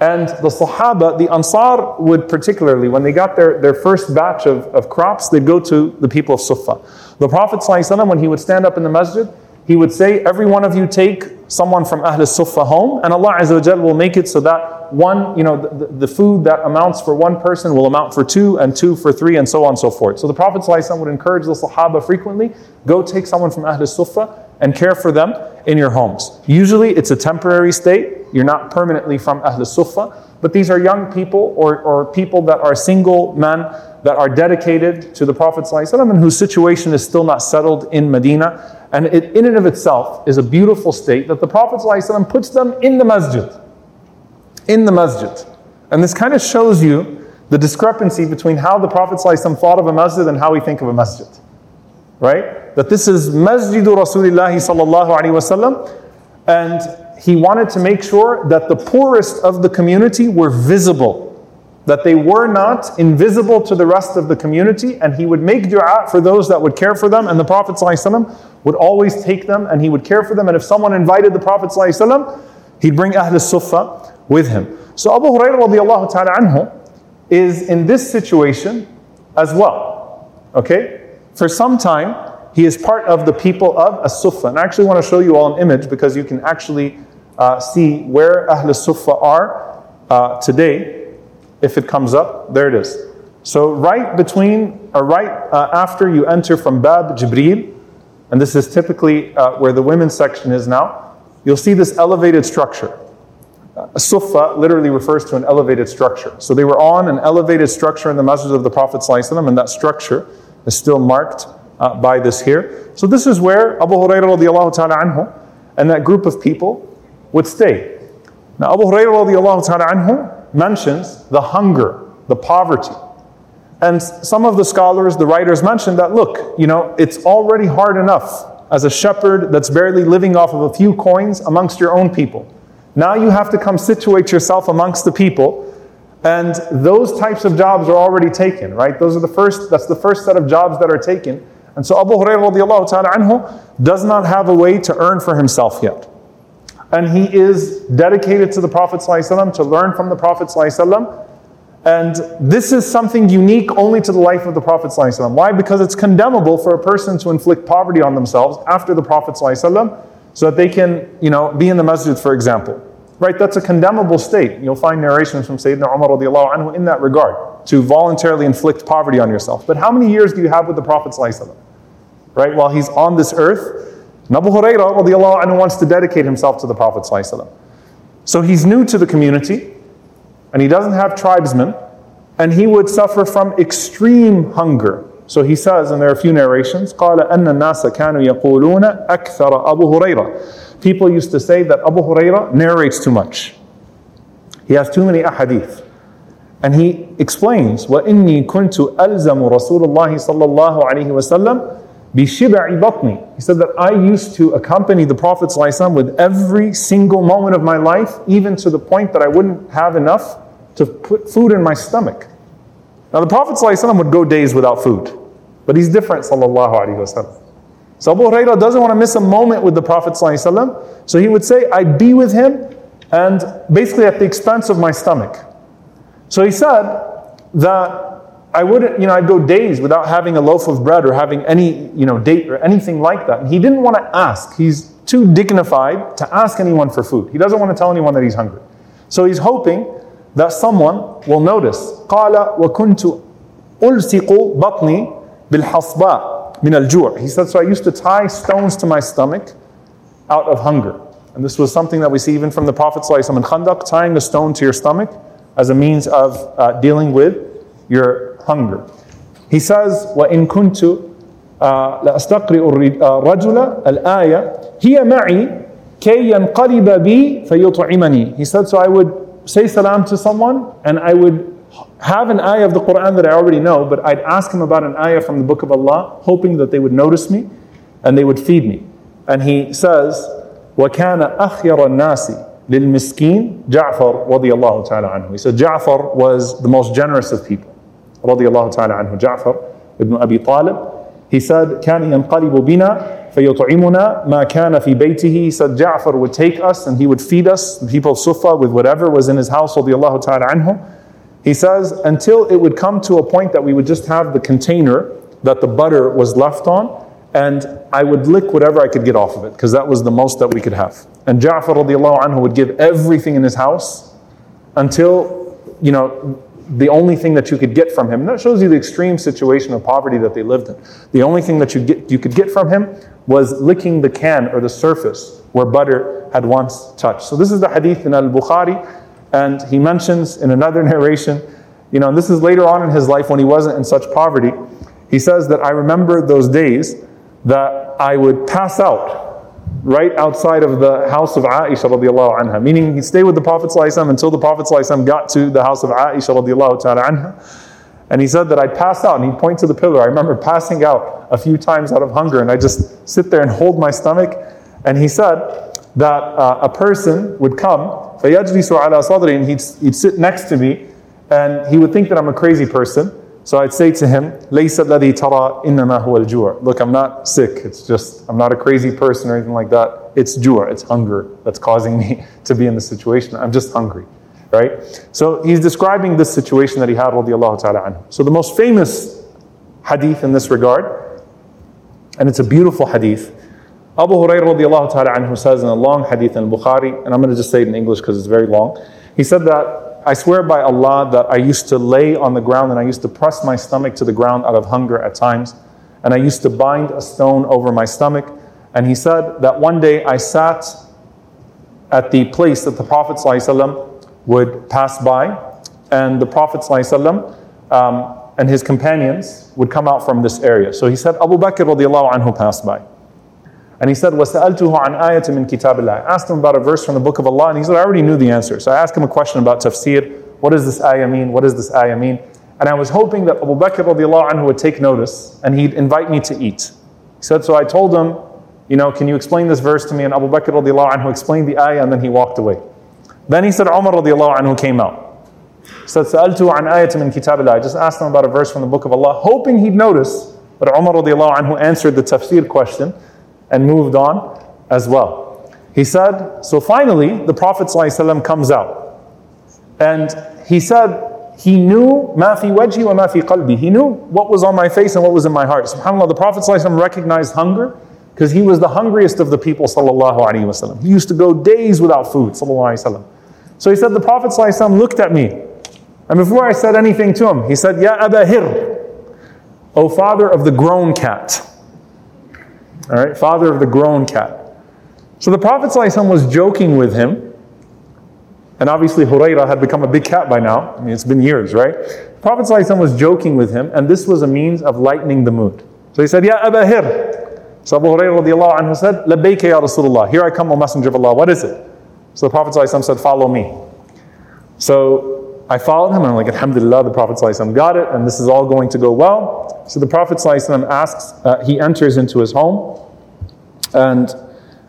Speaker 1: And the Sahaba, the Ansar would particularly, when they got their, their first batch of, of crops, they'd go to the people of Sufa. The Prophet, ﷺ, when he would stand up in the masjid, he would say, Every one of you take someone from Ahl Sufa home, and Allah Azza will make it so that one, you know, the, the, food that amounts for one person will amount for two, and two for three, and so on and so forth. So the Prophet ﷺ would encourage the Sahaba frequently go take someone from Ahl Sufa and care for them in your homes. Usually it's a temporary state, you're not permanently from Ahl Sufa, but these are young people or, or people that are single men that are dedicated to the Prophet ﷺ and whose situation is still not settled in Medina. And it, in and of itself, is a beautiful state that the Prophet ﷺ puts them in the masjid. In the masjid. And this kind of shows you the discrepancy between how the Prophet ﷺ thought of a masjid and how we think of a masjid. Right? That this is Masjidu Rasulullah sallallahu alaihi wasallam, and he wanted to make sure that the poorest of the community were visible that they were not invisible to the rest of the community, and he would make dua for those that would care for them, and the Prophet ﷺ would always take them and he would care for them. And if someone invited the Prophet ﷺ, he'd bring Ahl Sufa with him. So Abu Hurairah radiallahu anhu is in this situation as well. Okay? For some time, He is part of the people of As-Suffah. And I actually want to show you all an image because you can actually uh, see where Ahl Suffah are uh, today. If it comes up, there it is. So right between, or right uh, after you enter from Bab Jibril, and this is typically uh, where the women's section is now, you'll see this elevated structure. A sufa literally refers to an elevated structure. So they were on an elevated structure in the masjid of the Prophet and that structure is still marked uh, by this here. So this is where Abu Hurairah ta'ala anhu and that group of people would stay. Now Abu Hurairah radiallahu ta'ala anhu mentions the hunger, the poverty. And some of the scholars, the writers mentioned that look, you know, it's already hard enough as a shepherd that's barely living off of a few coins amongst your own people. Now you have to come situate yourself amongst the people. And those types of jobs are already taken, right? Those are the first, that's the first set of jobs that are taken. And so Abu Hurairah ta'ala anhu does not have a way to earn for himself yet And he is dedicated to the Prophet ﷺ to learn from the Prophet ﷺ. And this is something unique only to the life of the Prophet ﷺ. Why? Because it's condemnable for a person to inflict poverty on themselves after the Prophet ﷺ so that they can, you know, be in the masjid, for example. Right? That's a condemnable state. You'll find narrations from Sayyidina Umar radiallahu anhu in that regard, to voluntarily inflict poverty on yourself. But how many years do you have with the Prophet ﷺ? Right? While he's on this earth, Abu Hurairah radiallahu anhu wants to dedicate himself to the Prophet ﷺ. So he's new to the community, and he doesn't have tribesmen, and he would suffer from extreme hunger. So he says, and there are a few narrations, قال أن الناس كانوا يقولون أكثر أبو هريرة. People used to say that Abu Hurairah narrates too much. He has too many ahadith. And he explains, وإني كنت ألزم رسول الله صلى الله عليه وسلم بشبع بطني. He said that I used to accompany the Prophet ﷺ with every single moment of my life, even to the point that I wouldn't have enough to put food in my stomach. Now the Prophet ﷺ would go days without food, but he's different sallallahu alaihi wasallam. So Abu Hurairah doesn't want to miss a moment with the Prophet ﷺ, so he would say, I'd be with him and basically at the expense of my stomach. So he said that I wouldn't, you know, I'd go days without having a loaf of bread or having any, you know, date or anything like that. And he didn't want to ask. He's too dignified to ask anyone for food. He doesn't want to tell anyone that he's hungry. So he's hoping that someone will notice. قال وكنت ألصق بطني بالحصباء من الجوع. He said, so I used to tie stones to my stomach out of hunger. And this was something that we see even from the Prophet ﷺ in Khandaq, tying a stone to your stomach as a means of uh, dealing with your hunger. He says, وَإِن كُنتُ لأستقرئ الرجل الآية هي معي كي ينقلب بي فيطعمني. He said, so I would say salam to someone and I would have an ayah of the Quran that I already know, but I'd ask him about an ayah from the book of Allah, hoping that they would notice me and they would feed me. And he says, وَكَانَ أَخْيَرَ النَّاسِ لِلْمِسْكِينِ جَعْفَرْ رضي الله تعالى عنه. He said Ja'far was the most generous of people. رضي الله تعالى عنه. Ja'far ibn Abi Talib. He said, كان ينقلب بنا فيطعمنا ما كان في بيته. He said Ja'far would take us and he would feed us, the people of Sufa, with whatever was in his house, رضي الله تعالى عنه. He says, until it would come to a point that we would just have the container that the butter was left on, and I would lick whatever I could get off of it, because that was the most that we could have. And Ja'far radiallahu anhu would give everything in his house until, you know, the only thing that you could get from him. And that shows you the extreme situation of poverty that they lived in. The only thing that you, get, you could get from him was licking the can or the surface where butter had once touched. So this is the hadith in Al-Bukhari, and he mentions in another <laughs> narration, you know, and this is later on in his life when he wasn't in such poverty. He says that I remember those days that I would pass out right outside of the house of Aisha radiallahu anha, meaning he'd stay with the Prophet ﷺ until the Prophet ﷺ got to the house of Aisha radiallahu ta'ala anha. And he said that I'd pass out and he'd point to the pillar. I remember passing out a few times out of hunger and I just sit there and hold my stomach. And he said that uh, a person would come, فَيَجْلِسُ عَلَى صَدْرِي and he'd, he'd sit next to me and he would think that I'm a crazy person. So I'd say to him, لَيْسَ الَّذِي تَرَى إِنَّمَا هُوَ الْجُوعِ Look, I'm not sick. It's just, I'm not a crazy person or anything like that. It's jua, it's hunger that's causing me <laughs> to be in this situation. I'm just hungry, right? So he's describing this situation that he had, radiallahu ta'ala anhu. So the most famous hadith in this regard And it's a beautiful hadith. Abu Hurairah radiallahu ta'ala anhu says in a long hadith in Bukhari, and I'm going to just say it in English because it's very long. He said that, I swear by Allah that I used to lay on the ground and I used to press my stomach to the ground out of hunger at times. And I used to bind a stone over my stomach. And he said that one day I sat at the place that the Prophet ﷺ would pass by, and the Prophet ﷺ, um, and his companions would come out from this area. So he said, Abu Bakr anhu passed by. And he said, وَسَأَلْتُهُ عَنْ آيَةٍ مِّن كِتَابِ اللَّهِ I asked him about a verse from the book of Allah, and he said, I already knew the answer. So I asked him a question about tafsir. What does this ayah mean? What does this ayah mean? And I was hoping that Abu Bakr radiallahu anhu would take notice, and he'd invite me to eat. He said, so I told him, you know, can you explain this verse to me? And Abu Bakr radiallahu anhu explained the ayah, and then he walked away. Then he said, Umar radiallahu anhu came out. He said, سألته عن آية من كتاب الله. I just asked him about a verse from the book of Allah, hoping he'd notice. But Umar radiallahu anhu answered the tafsir question and moved on as well. He said, so finally, the Prophet ﷺ comes out. And he said, he knew ma fi wajhi wa ma fi qalbi. He knew what was on my face and what was in my heart. SubhanAllah, the Prophet ﷺ recognized hunger because he was the hungriest of the people, sallallahu alaihi wasallam. He used to go days without food, sallallahu alaihi wasallam. So he said, the Prophet ﷺ looked at me. And before I said anything to him, he said, Ya Aba Hir, O father of the grown cat. All right, father of the grown cat. So the Prophet ﷺ was joking with him. And obviously, Huraira had become a big cat by now. I mean, it's been years, right? The Prophet ﷺ was joking with him, and this was a means of lightening the mood. So he said, Ya Aba Hir. So Abu Hurairah radiallahu anhu said, Labbayka ya Rasulullah. Here I come, O Messenger of Allah. What is it? So the Prophet ﷺ said, Follow me. So I followed him, and I'm like, Alhamdulillah, the Prophet ﷺ got it, and this is all going to go well. So the Prophet ﷺ asks, uh, he enters into his home, and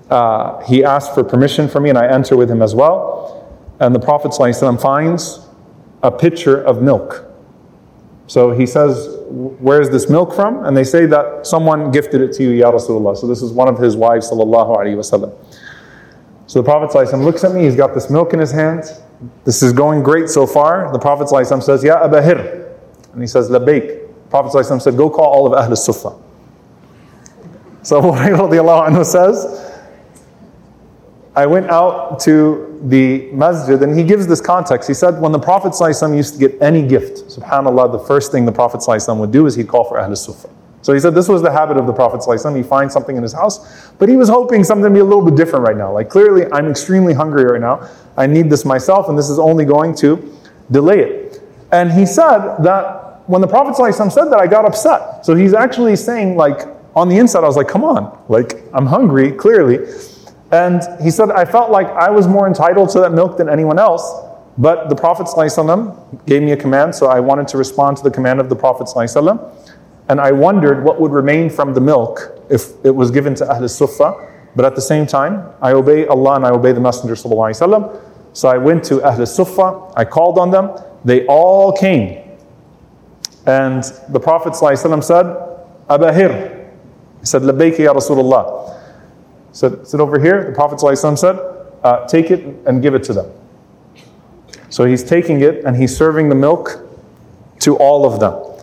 Speaker 1: uh, he asks for permission for me, and I enter with him as well. And the Prophet ﷺ finds a pitcher of milk. So he says, Where's this milk from? And they say that someone gifted it to you, Ya Rasulullah. So this is one of his wives, sallallahu alayhi wasallam. So the Prophet ﷺ looks at me, he's got this milk in his hand. This is going great so far. The Prophet ﷺ says, Ya Abahir. And he says, Labaik. The Prophet ﷺ said, Go call all of Ahl Sufa. So Abu <laughs> Hurairah says, I went out to the masjid and he gives this context. He said, when the Prophet ﷺ used to get any gift, subhanAllah, the first thing the Prophet ﷺ would do is he'd call for Ahl Sufa. So he said this was the habit of the Prophet. He finds something in his house, but he was hoping something to be a little bit different right now. Like, clearly, I'm extremely hungry right now. I need this myself, and this is only going to delay it. And he said that when the Prophet said that, I got upset. So he's actually saying, like, on the inside, I was like, come on, like, I'm hungry, clearly. And he said, I felt like I was more entitled to that milk than anyone else, but the Prophet ﷺ gave me a command, so I wanted to respond to the command of the Prophet. ﷺ and I wondered what would remain from the milk if it was given to Ahl Sufa. But at the same time, I obey Allah and I obey the Messenger. So I went to Ahl Sufa, I called on them, they all came. And the Prophet ﷺ said, Abahir. He said, Labbayka ya Rasulullah. Said, sit over here. The Prophet ﷺ said, uh, Take it and give it to them. So he's taking it and he's serving the milk to all of them.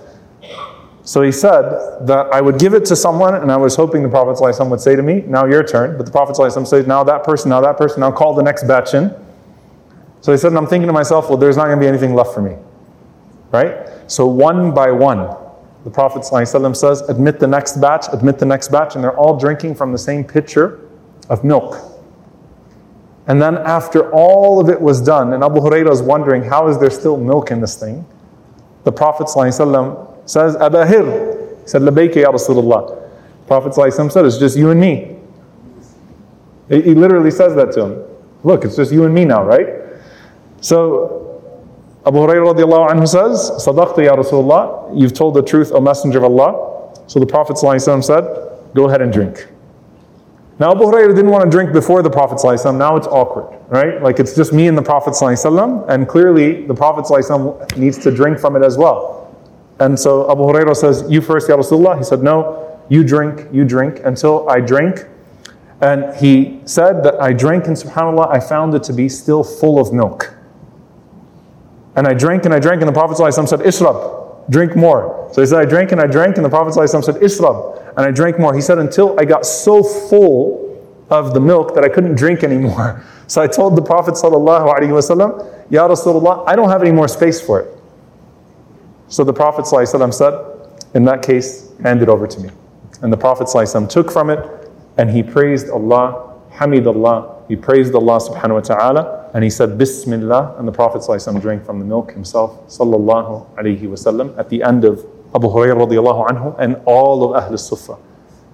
Speaker 1: So he said that I would give it to someone, and I was hoping the Prophet ﷺ would say to me, Now your turn. But the Prophet ﷺ said, Now that person, now that person, now call the next batch in. So he said, and I'm thinking to myself, Well, there's not going to be anything left for me. Right? So one by one, the Prophet ﷺ says, Admit the next batch, admit the next batch, and they're all drinking from the same pitcher of milk. And then after all of it was done, and Abu Hurairah is wondering, how is there still milk in this thing? The Prophet ﷺ says, Abahir. He said, Labayka ya Rasulullah. Prophet said, It's just you and me. He literally says that to him. Look, it's just you and me now, right? So Abu Hurairah anhu says, Sadaqta ya Rasulullah, you've told the truth, O Messenger of Allah. So the Prophet said, Go ahead and drink. Now Abu Hurairah didn't want to drink before the Prophet now it's awkward, right? Like it's just me and the Prophet and clearly the Prophet needs to drink from it as well. And so Abu Hurairah says, "You first, Ya Rasulullah." He said, "No, you drink, you drink." Until I drank, and he said that I drank, and Subhanallah, I found it to be still full of milk. And I drank and I drank, and the Prophet ﷺ said, "Ishrab, drink more." So he said, "I drank and I drank, and the Prophet ﷺ said, "Ishrab." and I drank more. He said, until I got so full of the milk that I couldn't drink anymore. <laughs> So I told the Prophet wasallam, Ya Rasulullah, I don't have any more space for it. So the Prophet ﷺ said, in that case, hand it over to me. And the Prophet ﷺ took from it and he praised Allah, Hamid Allah, he praised Allah subhanahu wa ta'ala, and he said Bismillah, and the Prophet ﷺ drank from the milk himself, sallallahu alayhi wasallam, at the end of Abu Hurairah radiallahu anhu, and all of Ahl Sufa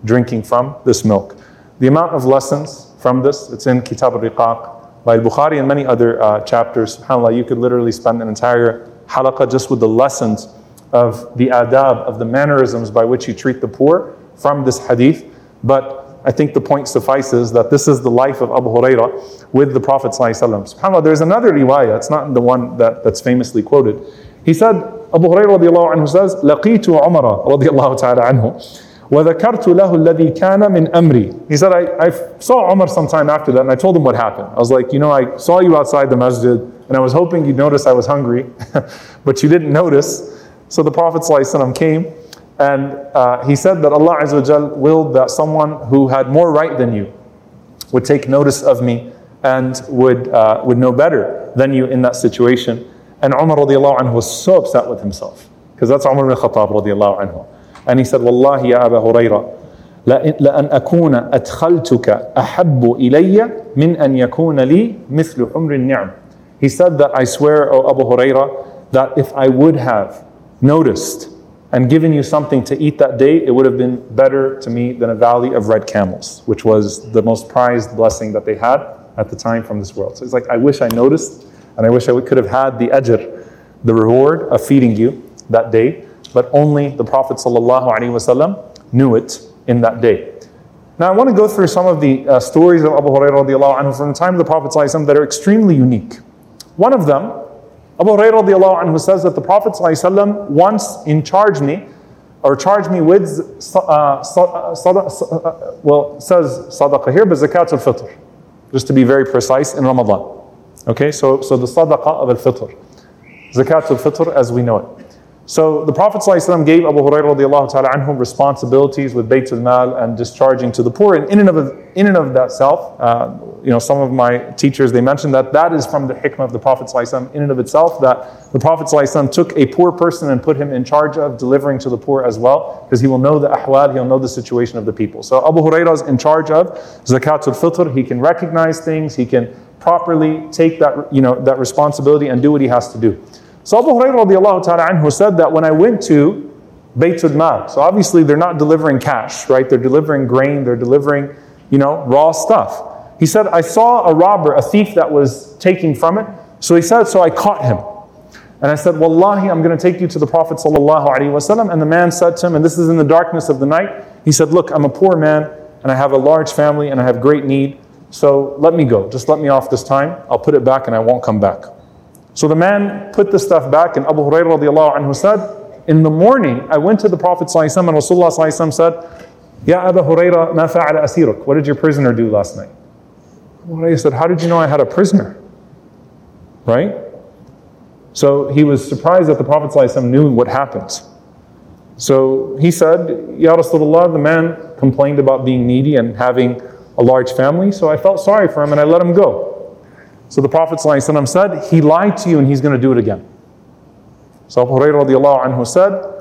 Speaker 1: drinking from this milk. The amount of lessons from this, it's in Kitab al-Riqaq by Bukhari and many other uh, chapters. SubhanAllah, you could literally spend an entire halaqah just with the lessons of the adab, of the mannerisms by which you treat the poor from this hadith. But I think the point suffices that this is the life of Abu Hurairah with the Prophet. SubhanAllah, there's another riwayah, it's not the one that, that's famously quoted. He said, Abu Hurairah radiallahu anhu says, لقيت عمر رضي الله تعالى عنه وذكرت له الذي كان من أمري. He said, I, I saw Umar sometime after that and I told him what happened. I was like, you know, I saw you outside the masjid and I was hoping you'd notice I was hungry, <laughs> but you didn't notice. So the Prophet ﷺ came and uh, he said that Allah Azza willed that someone who had more right than you would take notice of me and would, uh, would know better than you in that situation. And Umar radiallahu anhu was so upset with himself because that's Umar ibn Khattab radiallahu anhu. And he said, Wallahi ya Abu Huraira, لأن أكون أدخلتك أحب إلي من أن يكون لي مثل حمر النعم. He said that I swear, O Abu Huraira, that if I would have noticed and given you something to eat that day, it would have been better to me than a valley of red camels, which was the most prized blessing that they had at the time from this world. So it's like, I wish I noticed, and I wish I could have had the ajr, the reward of feeding you that day, but only the Prophet ﷺ knew it in that day. Now, I want to go through some of the uh, stories of Abu Hurairah from the time of the Prophet ﷺ that are extremely unique. One of them Abu Hurairah anhu says that the Prophet ﷺ once in charged me, or charged me with, uh, uh, uh, well, says sadaqah here, but zakat al-fitr, just to be very precise, in Ramadan. Okay, so, so the sadaqah of al-fitr. Zakat al-fitr as we know it. So the Prophet ﷺ gave Abu Hurairah ta'ala anhu responsibilities with Bayt al-Mal and discharging to the poor. And in and of, in and of that self, uh, you know, some of my teachers, they mentioned that that is from the hikmah of the Prophet ﷺ in and of itself, that the Prophet ﷺ took a poor person and put him in charge of delivering to the poor as well, because he will know the ahwal, he'll know the situation of the people. So Abu Hurairah is in charge of zakat al-fitr. He can recognize things, he can properly take that, you know, that responsibility and do what he has to do. So Abu Hurairah said that when I went to Baytul Mal, so obviously they're not delivering cash, right? They're delivering grain, they're delivering, you know, raw stuff. He said, I saw a robber, a thief that was taking from it. So he said, so I caught him. And I said, Wallahi, I'm going to take you to the Prophet ﷺ. And the man said to him, and this is in the darkness of the night, he said, Look, I'm a poor man, and I have a large family, and I have great need. So let me go. Just let me off this time. I'll put it back, and I won't come back. So the man put the stuff back, and Abu Hurairah radiallahu anhu said, In the morning, I went to the Prophet and Rasulullah said, Ya Abu Hurairah, ma fa'ala asiruk? What did your prisoner do last night? Abu Hurairah said, How did you know I had a prisoner? Right? So he was surprised that the Prophet knew what happened. So he said, Ya Rasulullah, the man complained about being needy and having a large family, so I felt sorry for him and I let him go. So the Prophet ﷺ said, He lied to you and he's going to do it again. So Abu Hurairah anhu said,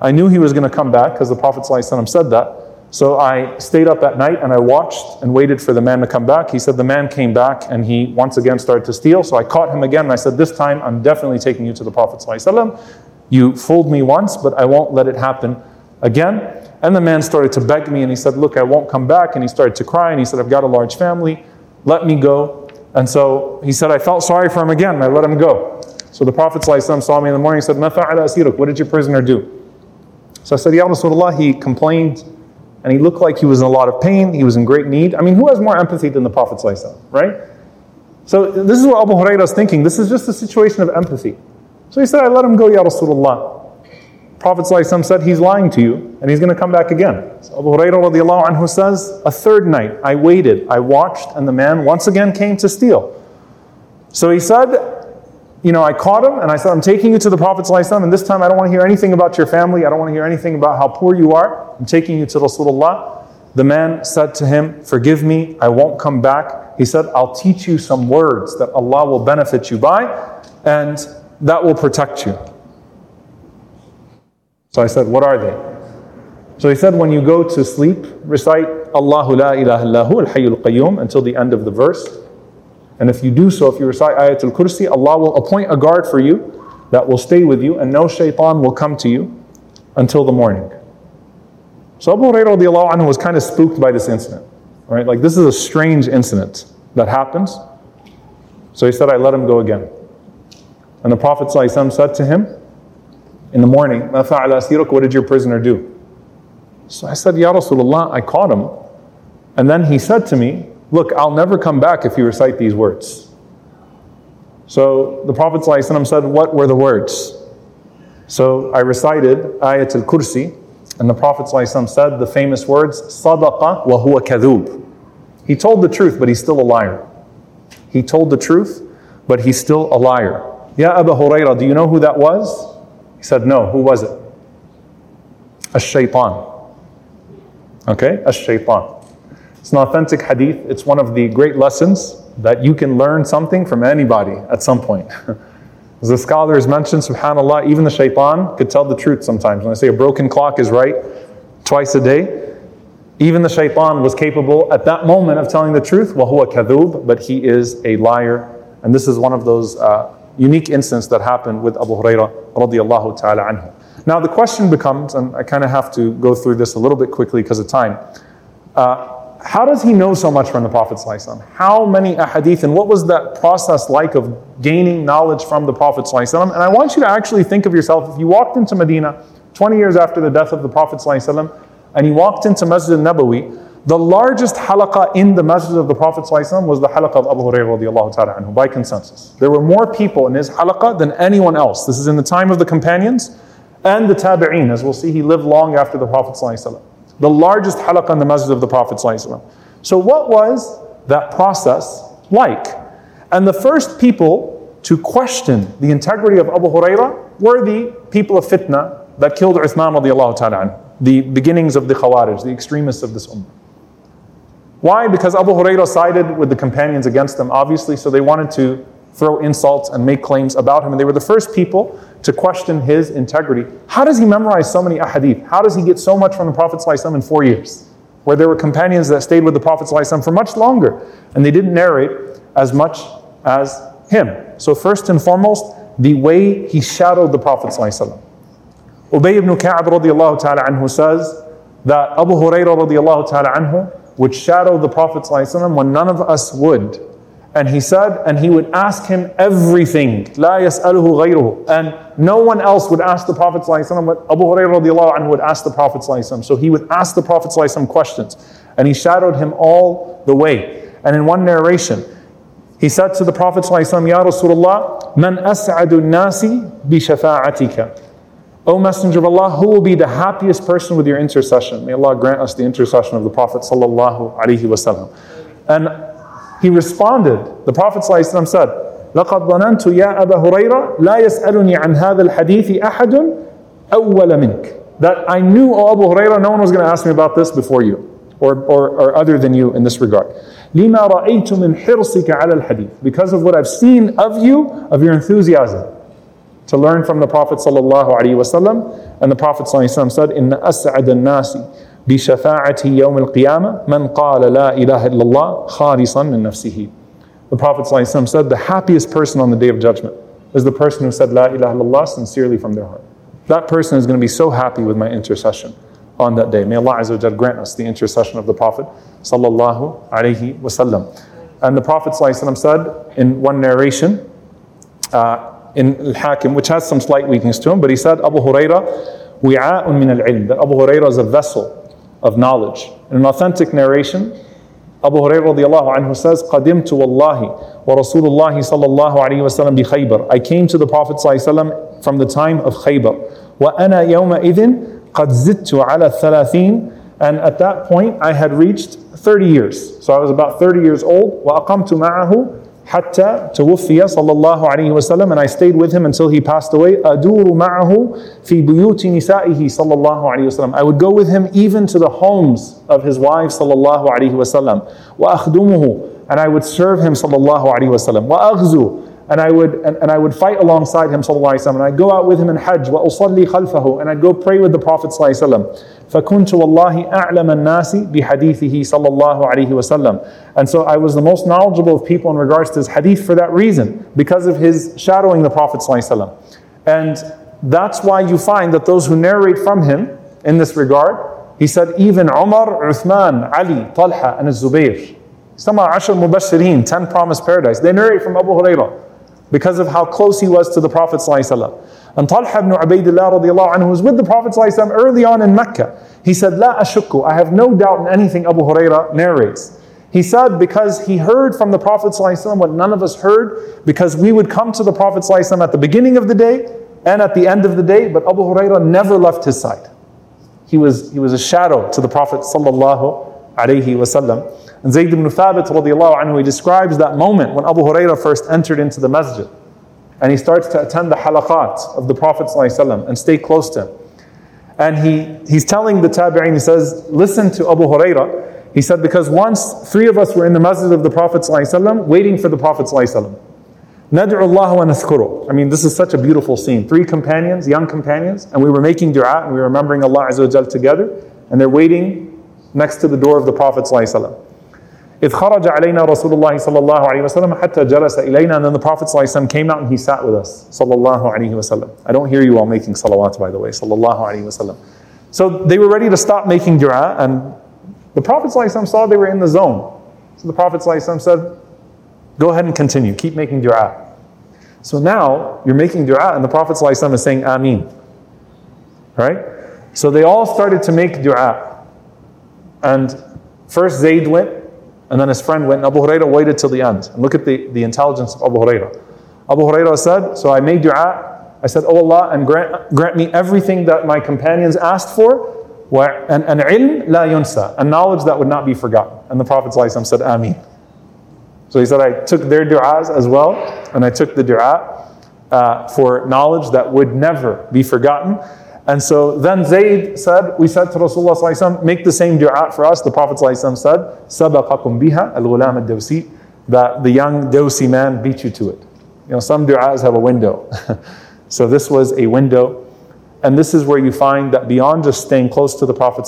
Speaker 1: I knew he was going to come back because the Prophet ﷺ said that. So I stayed up at night and I watched and waited for the man to come back. He said the man came back and he once again started to steal. So I caught him again and I said, This time I'm definitely taking you to the Prophet. ﷺ. You fooled me once, but I won't let it happen again. And the man started to beg me and he said, Look, I won't come back. And he started to cry and he said, I've got a large family. Let me go. And so he said, I felt sorry for him again, and I let him go. So the Prophet ﷺ saw me in the morning and said, What did your prisoner do? So I said, Ya Rasulullah, he complained and he looked like he was in a lot of pain, he was in great need. I mean, who has more empathy than the Prophet ﷺ, right? So this is what Abu Hurairah is thinking. This is just a situation of empathy. So he said, I let him go, Ya Rasulullah. Prophet ﷺ said, He's lying to you and he's going to come back again. So Abu Hurairah anhu says, A third night, I waited, I watched, and the man once again came to steal. So he said, you know, I caught him and I said, I'm taking you to the Prophet ﷺ, and this time I don't want to hear anything about your family. I don't want to hear anything about how poor you are. I'm taking you to Rasulullah. The man said to him, Forgive me, I won't come back. He said, I'll teach you some words that Allah will benefit you by, and that will protect you. So I said, What are they? So he said, When you go to sleep, recite Allahu la ilaha illahu al hayyul qayyum until the end of the verse. And if you do so, if you recite Ayatul Kursi, Allah will appoint a guard for you that will stay with you, and no shaitan will come to you until the morning. So Abu Hurairah was kind of spooked by this incident. Right? Like this is a strange incident that happens. So he said, I let him go again. And the Prophet ﷺ said to him in the morning, What did your prisoner do? So I said, Ya Rasulullah, I caught him. And then he said to me, Look, I'll never come back if you recite these words. So the Prophet ﷺ said, What were the words? So I recited Ayat al Kursi, and the Prophet ﷺ said the famous words, Sadaqa wa huwa kadhub. He told the truth, but he's still a liar. He told the truth, but he's still a liar. Ya Abu Hurairah, do you know who that was? He said, No. Who was it? A shaitan. Okay? A shaitan. It's an authentic hadith. It's one of the great lessons that you can learn something from anybody at some point. <laughs> As the scholars mentioned, subhanAllah, even the shaitan could tell the truth sometimes. When I say a broken clock is right twice a day, even the shaitan was capable at that moment of telling the truth, وَهُوَ كَذُوب, but he is a liar. And this is one of those uh, unique instance that happened with Abu Hurairah radiallahu ta'ala anhu. Now the question becomes, and I kind of have to go through this a little bit quickly because of time. Uh, how does he know so much from the Prophet? How many ahadith and what was that process like of gaining knowledge from the Prophet? And I want you to actually think of yourself if you walked into Medina 20 years after the death of the Prophet and you walked into Masjid Nabawi, the largest halaqah in the Masjid of the Prophet was the halaqah of Abu Hurairah by consensus. There were more people in his halaqah than anyone else. This is in the time of the companions and the tabi'een. As we'll see, he lived long after the Prophet the largest halaqah in the masjid of the Prophet. So, what was that process like? And the first people to question the integrity of Abu Hurairah were the people of fitna that killed Uthman radiallahu the beginnings of the Khawarij, the extremists of this ummah. Why? Because Abu Hurairah sided with the companions against them, obviously, so they wanted to throw insults and make claims about him. And they were the first people to question his integrity. How does he memorize so many ahadith? How does he get so much from the Prophet ﷺ in four years? Where there were companions that stayed with the Prophet ﷺ for much longer and they didn't narrate as much as him. So, first and foremost, the way he shadowed the Prophet. ﷺ. Ubay ibn Ka'ab radiallahu ta'ala anhu says that Abu Hurairah radiallahu ta'ala anhu would shadow the Prophet ﷺ when none of us would. And he said, and he would ask him everything. لا يسأله غيره. And no one else would ask the Prophet ﷺ what Abu Hurairah radiallahu anhu would ask the Prophet ﷺ. So he would ask the Prophet ﷺ questions. And he shadowed him all the way. And in one narration, he said to the Prophet ﷺ, Ya Rasulullah, Man as'adu nasi bi shafa'atika. O Messenger of Allah, who will be the happiest person with your intercession? May Allah grant us the intercession of the Prophet sallallahu alaihi wasallam. And he responded, the Prophet ﷺ said, لقد ظننت يا أبا هريرة لا يسألني عن هذا الحديث أحد أول منك. That I knew, O Abu Hurairah, no one was going to ask me about this before you, or, or, or other than you in this regard. لما رأيت من حرصك على الحديث. Because of what I've seen of you, of your enthusiasm to learn from the Prophet sallallahu alaihi wasallam. And the Prophet sallallahu alaihi wasallam said, إن أسعد الناس بشفاعة يوم القيامة من قال لا إله إلا الله خالصا من نفسه. The Prophet ﷺ said, the happiest person on the day of judgment is the person who said La ilaha illallah sincerely from their heart. That person is going to be so happy with my intercession on that day. May Allah Azza grant us the intercession of the Prophet sallallahu alaihi wasallam. And the Prophet ﷺ said in one narration, uh, in Al-Hakim, which has some slight weakness to him, but he said Abu Huraira, wi'a'un min al-ilm, that Abu Huraira is a vessel of knowledge. In an authentic narration, Abu Huraira radiallahu anhu says, قَدِمْتُ Allahi wa اللَّهِ صَلَّى اللَّهُ عَلَيْهِ bi Khaybar." I came to the Prophet وسلم, from the time of Khaybar. وَأَنَا idin qad zittu ala thalathin, And at that point, I had reached 30 years. So I was about 30 years old. وَأَقَمْتُ ma'ahu. حتى توفي صلى الله عليه وسلم and I stayed with him until he passed away أدور معه في بيوت نسائه صلى الله عليه وسلم I would go with him even to the homes of his wives صلى الله عليه وسلم وأخدمه and I would serve him صلى الله عليه وسلم وأغزو and I would and, and I would fight alongside him صلى الله عليه وسلم and I'd go out with him in Hajj وأصلي خلفه and I'd go pray with the Prophet صلى الله عليه وسلم فكنت والله أعلم الناس بحديثه صلى الله عليه وسلم and so I was the most knowledgeable of people in regards to his hadith for that reason because of his shadowing the Prophet صلى الله عليه وسلم and that's why you find that those who narrate from him in this regard he said even Umar, Uthman, Ali, Talha and Zubayr some are Ashar Mubashirin, 10 promised paradise they narrate from Abu Hurairah because of how close he was to the Prophet ﷺ. And Talha ibn Ubaidullah radiallahu anhu was with the Prophet ﷺ early on in Mecca. He said, La ashukku, I have no doubt in anything Abu Huraira narrates. He said because he heard from the Prophet ﷺ what none of us heard, because we would come to the Prophet ﷺ at the beginning of the day and at the end of the day, but Abu Huraira never left his side. He was, he was a shadow to the Prophet sallallahu alaihi wasallam. And Zayd ibn Thabit radiallahu anhu, he describes that moment when Abu Huraira first entered into the masjid. And he starts to attend the halaqat of the Prophet ﷺ and stay close to him. And he, he's telling the tabi'in, he says, listen to Abu Huraira. He said, because once three of us were in the masjid of the Prophet ﷺ waiting for the Prophet ﷺ. Nad'u Allah wa nathkuru. I mean, this is such a beautiful scene. Three companions, young companions, and we were making dua and we were remembering Allah Azza wa together, and they're waiting next to the door of the Prophet ﷺ. إذ خرج علينا رسول الله صلى الله عليه وسلم حتى جلس إلينا and then the Prophet صلى الله عليه وسلم came out and he sat with us صلى الله عليه وسلم I don't hear you all making salawat by the way صلى الله عليه وسلم So they were ready to stop making dua and the Prophet صلى الله عليه وسلم saw they were in the zone So the Prophet صلى الله عليه وسلم said go ahead and continue keep making dua So now you're making dua and the Prophet صلى الله عليه وسلم is saying Ameen Right? So they all started to make dua and first Zayd went and then his friend went, Abu Hurairah waited till the end. And look at the, the intelligence of Abu Hurairah. Abu Hurairah said, So I made dua. I said, Oh Allah, and grant, grant me everything that my companions asked for, and, and ilm la yunsa, and knowledge that would not be forgotten. And the Prophet said, Ameen. So he said, I took their du'as as well, and I took the du'a uh, for knowledge that would never be forgotten. And so then Zayd said, we said to Rasulullah make the same dua for us. The Prophet said, sabaqakum biha al-ghulam al-dawsi, that the young dawsi man beat you to it. You know, some du'as have a window. <laughs> so this was a window. And this is where you find that beyond just staying close to the Prophet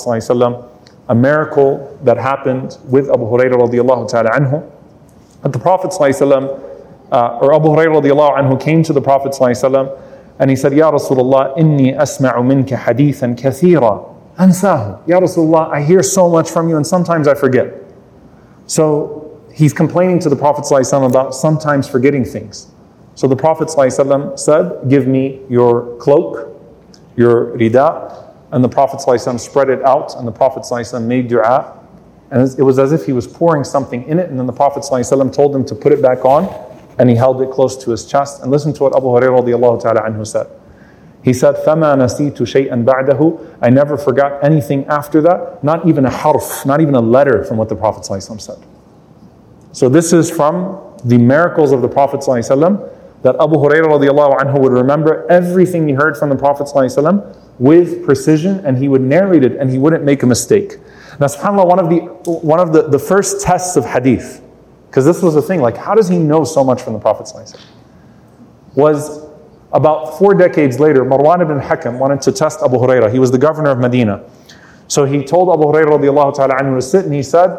Speaker 1: a miracle that happened with Abu Hurairah radiallahu ta'ala anhu, that the Prophet sallallahu uh, or Abu Hurairah radiallahu anhu came to the Prophet sallallahu and he said, Ya Rasulullah, inni asma'u minka hadithan kathira. Ansahu. Ya Rasulullah, I hear so much from you and sometimes I forget. So he's complaining to the Prophet ﷺ about sometimes forgetting things. So the Prophet ﷺ said, Give me your cloak, your rida. And the Prophet ﷺ spread it out and the Prophet ﷺ made dua. And it was as if he was pouring something in it. And then the Prophet ﷺ told him to put it back on and he held it close to his chest. And listen to what Abu Hurairah ta'ala anhu said. He said, فَمَا نَسِيتُ شَيْئًا بَعْدَهُ I never forgot anything after that, not even a harf, not even a letter from what the Prophet ﷺ said. So this is from the miracles of the Prophet ﷺ that Abu Hurairah anhu would remember everything he heard from the Prophet ﷺ with precision and he would narrate it and he wouldn't make a mistake. Now subhanAllah, one of the, one of the, the first tests of hadith because this was the thing, like, how does he know so much from the Prophet? Was about four decades later, Marwan ibn Hakam wanted to test Abu Hurairah. He was the governor of Medina. So he told Abu Hurairah ta'ala to sit, and he said,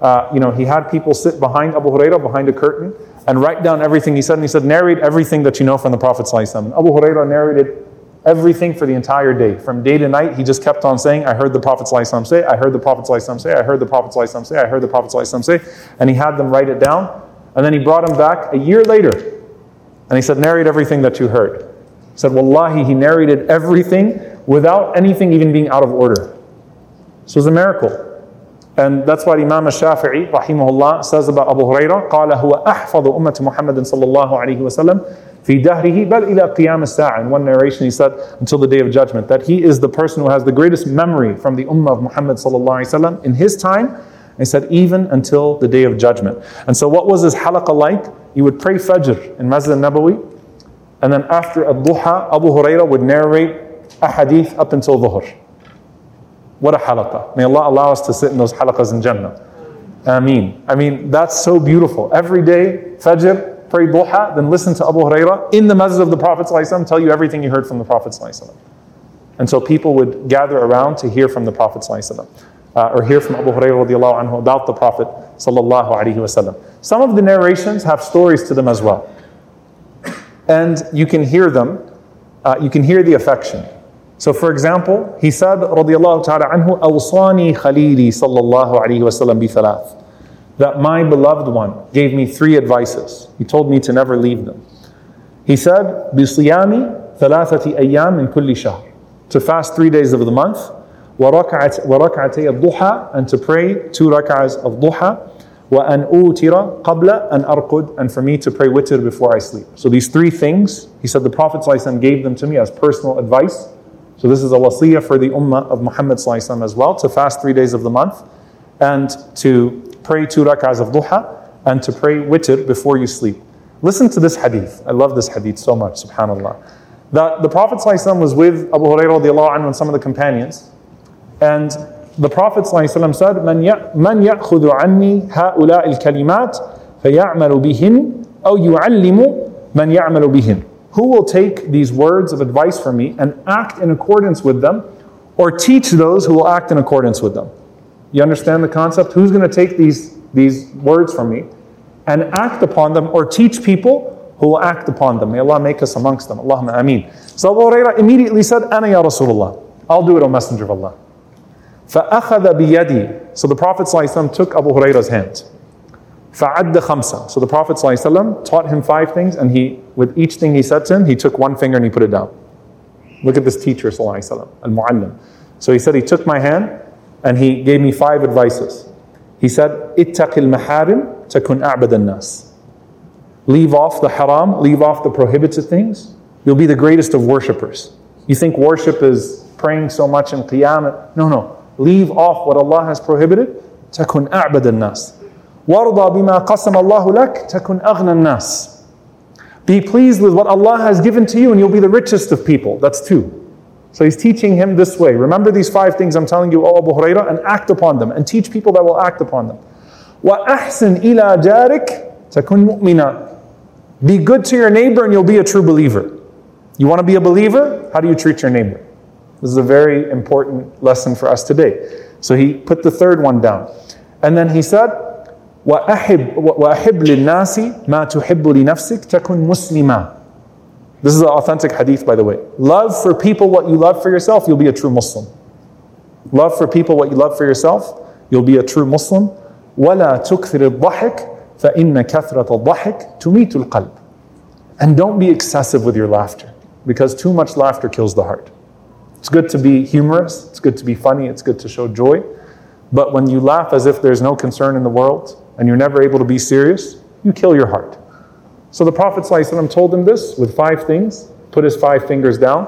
Speaker 1: uh, you know, he had people sit behind Abu Hurairah, behind a curtain, and write down everything he said. And he said, narrate everything that you know from the Prophet. Abu Hurairah narrated everything for the entire day. From day to night, he just kept on saying, I heard the Prophet ﷺ say, I heard the Prophet ﷺ say, I heard the Prophet ﷺ say, I heard the Prophet ﷺ say. And he had them write it down. And then he brought him back a year later. And he said, narrate everything that you heard. He said, Wallahi, he narrated everything without anything even being out of order. So it was a miracle. And that's what Imam al-Shafi'i, rahimahullah, says about Abu Hurairah, قال هو أحفظ أمة محمد صلى الله عليه وسلم in one narration he said, until the day of judgment, that he is the person who has the greatest memory from the ummah of Muhammad in his time. He said, even until the day of judgment. And so what was his halaqah like? He would pray Fajr in Masjid al-Nabawi, and then after al-Duha, Abu Huraira would narrate a hadith up until Dhuhr. What a halaqah. May Allah allow us to sit in those halaqahs in Jannah. Ameen. I mean, that's so beautiful. Every day, Fajr, pray duha, then listen to Abu Hurairah in the masjid of the Prophet ﷺ, tell you everything you heard from the Prophet ﷺ. And so people would gather around to hear from the Prophet ﷺ, uh, or hear from Abu Hurairah radiallahu anhu about the Prophet sallallahu alaihi wasallam. Some of the narrations have stories to them as well. And you can hear them, uh, you can hear the affection. So for example, he said, radiallahu ta'ala anhu, أوصاني خليلي صلى الله عليه وسلم بثلاث. That my beloved one gave me three advices. He told me to never leave them. He said, بصيام ثلاثة أيام من كل شهر. To fast three days of the month. وركعت وركعتي الضحى and to pray two rak'ahs of duha. وأن أوتر قبل أن أرقد and for me to pray witr before I sleep. So these three things, he said the Prophet ﷺ gave them to me as personal advice so this is a wasiyah for the ummah of Muhammad as well, to fast three days of the month and to pray two rak'ahs of duha and to pray witr before you sleep. Listen to this hadith. I love this hadith so much, subhanAllah. That the Prophet was with Abu Hurairah and some of the companions, and the Prophet said, من يأخذ عني هؤلاء الكلمات فيعمل بهن أو يعلم من يعمل بهن who will take these words of advice from me and act in accordance with them, or teach those who will act in accordance with them? You understand the concept? Who's going to take these, these words from me and act upon them, or teach people who will act upon them? May Allah make us amongst them. Allahumma ameen. So Abu Hurairah immediately said, Ana ya Rasulullah. I'll do it, O Messenger of Allah. فأخذ بيدي. So the Prophet ﷺ took Abu Hurairah's hand. فَعَدَّ خَمْسًا So the Prophet ﷺ taught him five things, and he, with each thing he said to him, he took one finger and he put it down. Look at this teacher, ﷺ, al-mu'allim. So he said, he took my hand, and he gave me five advices. He said, اتَّقِ الْمَحَارِمْ تَكُنْ أَعْبَدَ النَّاسِ Leave off the haram, leave off the prohibited things, you'll be the greatest of worshippers. You think worship is praying so much in qiyamah? No, no. Leave off what Allah has prohibited. تَكُنْ أَعْبَدَ النَّاسِ وَارْضَى بِمَا قَسَمَ اللَّهُ لَكَ تَكُنْ أَغْنَى النَّاسِ Be pleased with what Allah has given to you and you'll be the richest of people. That's two. So he's teaching him this way. Remember these five things I'm telling you, O Abu Hurairah, and act upon them and teach people that will act upon them. وَأَحْسِنْ إِلَى جَارِكَ تَكُنْ مُؤْمِنًا Be good to your neighbor and you'll be a true believer. You want to be a believer? How do you treat your neighbor? This is a very important lesson for us today. So he put the third one down. And then he said, وأحب وأحب للناس ما تحب لنفسك تكن مسلما This is an authentic hadith, by the way. Love for people what you love for yourself, you'll be a true Muslim. Love for people what you love for yourself, you'll be a true Muslim. ولا تكثر الضحك فإن كثرة الضحك تميت القلب. And don't be excessive with your laughter, because too much laughter kills the heart. It's good to be humorous, it's good to be funny, it's good to show joy. But when you laugh as if there's no concern in the world, and you're never able to be serious, you kill your heart. So the Prophet ﷺ told him this with five things put his five fingers down,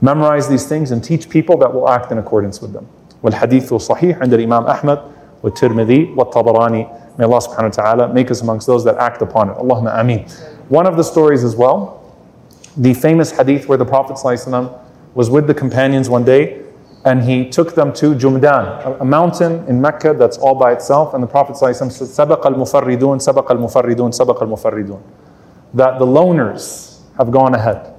Speaker 1: memorize these things, and teach people that will act in accordance with them. والحديث صحيح عند الإمام أحمد والترمذي والطبراني. May Allah subhanahu wa ta'ala make us amongst those that act upon it. Allahumma ameen. One of the stories as well, the famous hadith where the Prophet ﷺ was with the companions one day and he took them to Jumdan, a, mountain in Mecca that's all by itself. And the Prophet said, Sabaq al Mufarridun, Sabaq al Mufarridun, Sabaq al Mufarridun. that the loners have gone ahead.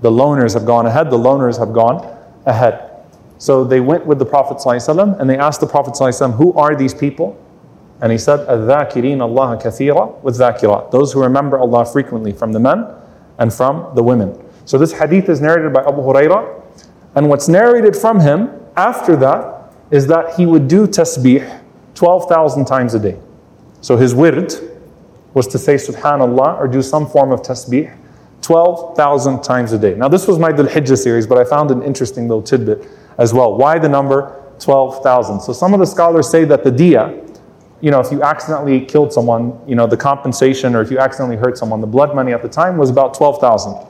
Speaker 1: The loners have gone ahead. The loners have gone ahead. So they went with the Prophet ﷺ and they asked the Prophet ﷺ, Who are these people? And he said, Al-Dhakirin Allah kathira with Dhakirat. Those who remember Allah frequently from the men and from the women. So this hadith is narrated by Abu Hurairah. And what's narrated from him after that is that he would do tasbih 12,000 times a day. So his wird, was to say subhanallah or do some form of tasbih 12,000 times a day. Now, this was my Dhul Hijjah series, but I found an interesting little tidbit as well. Why the number 12,000? So, some of the scholars say that the dia, you know, if you accidentally killed someone, you know, the compensation, or if you accidentally hurt someone, the blood money at the time was about 12,000.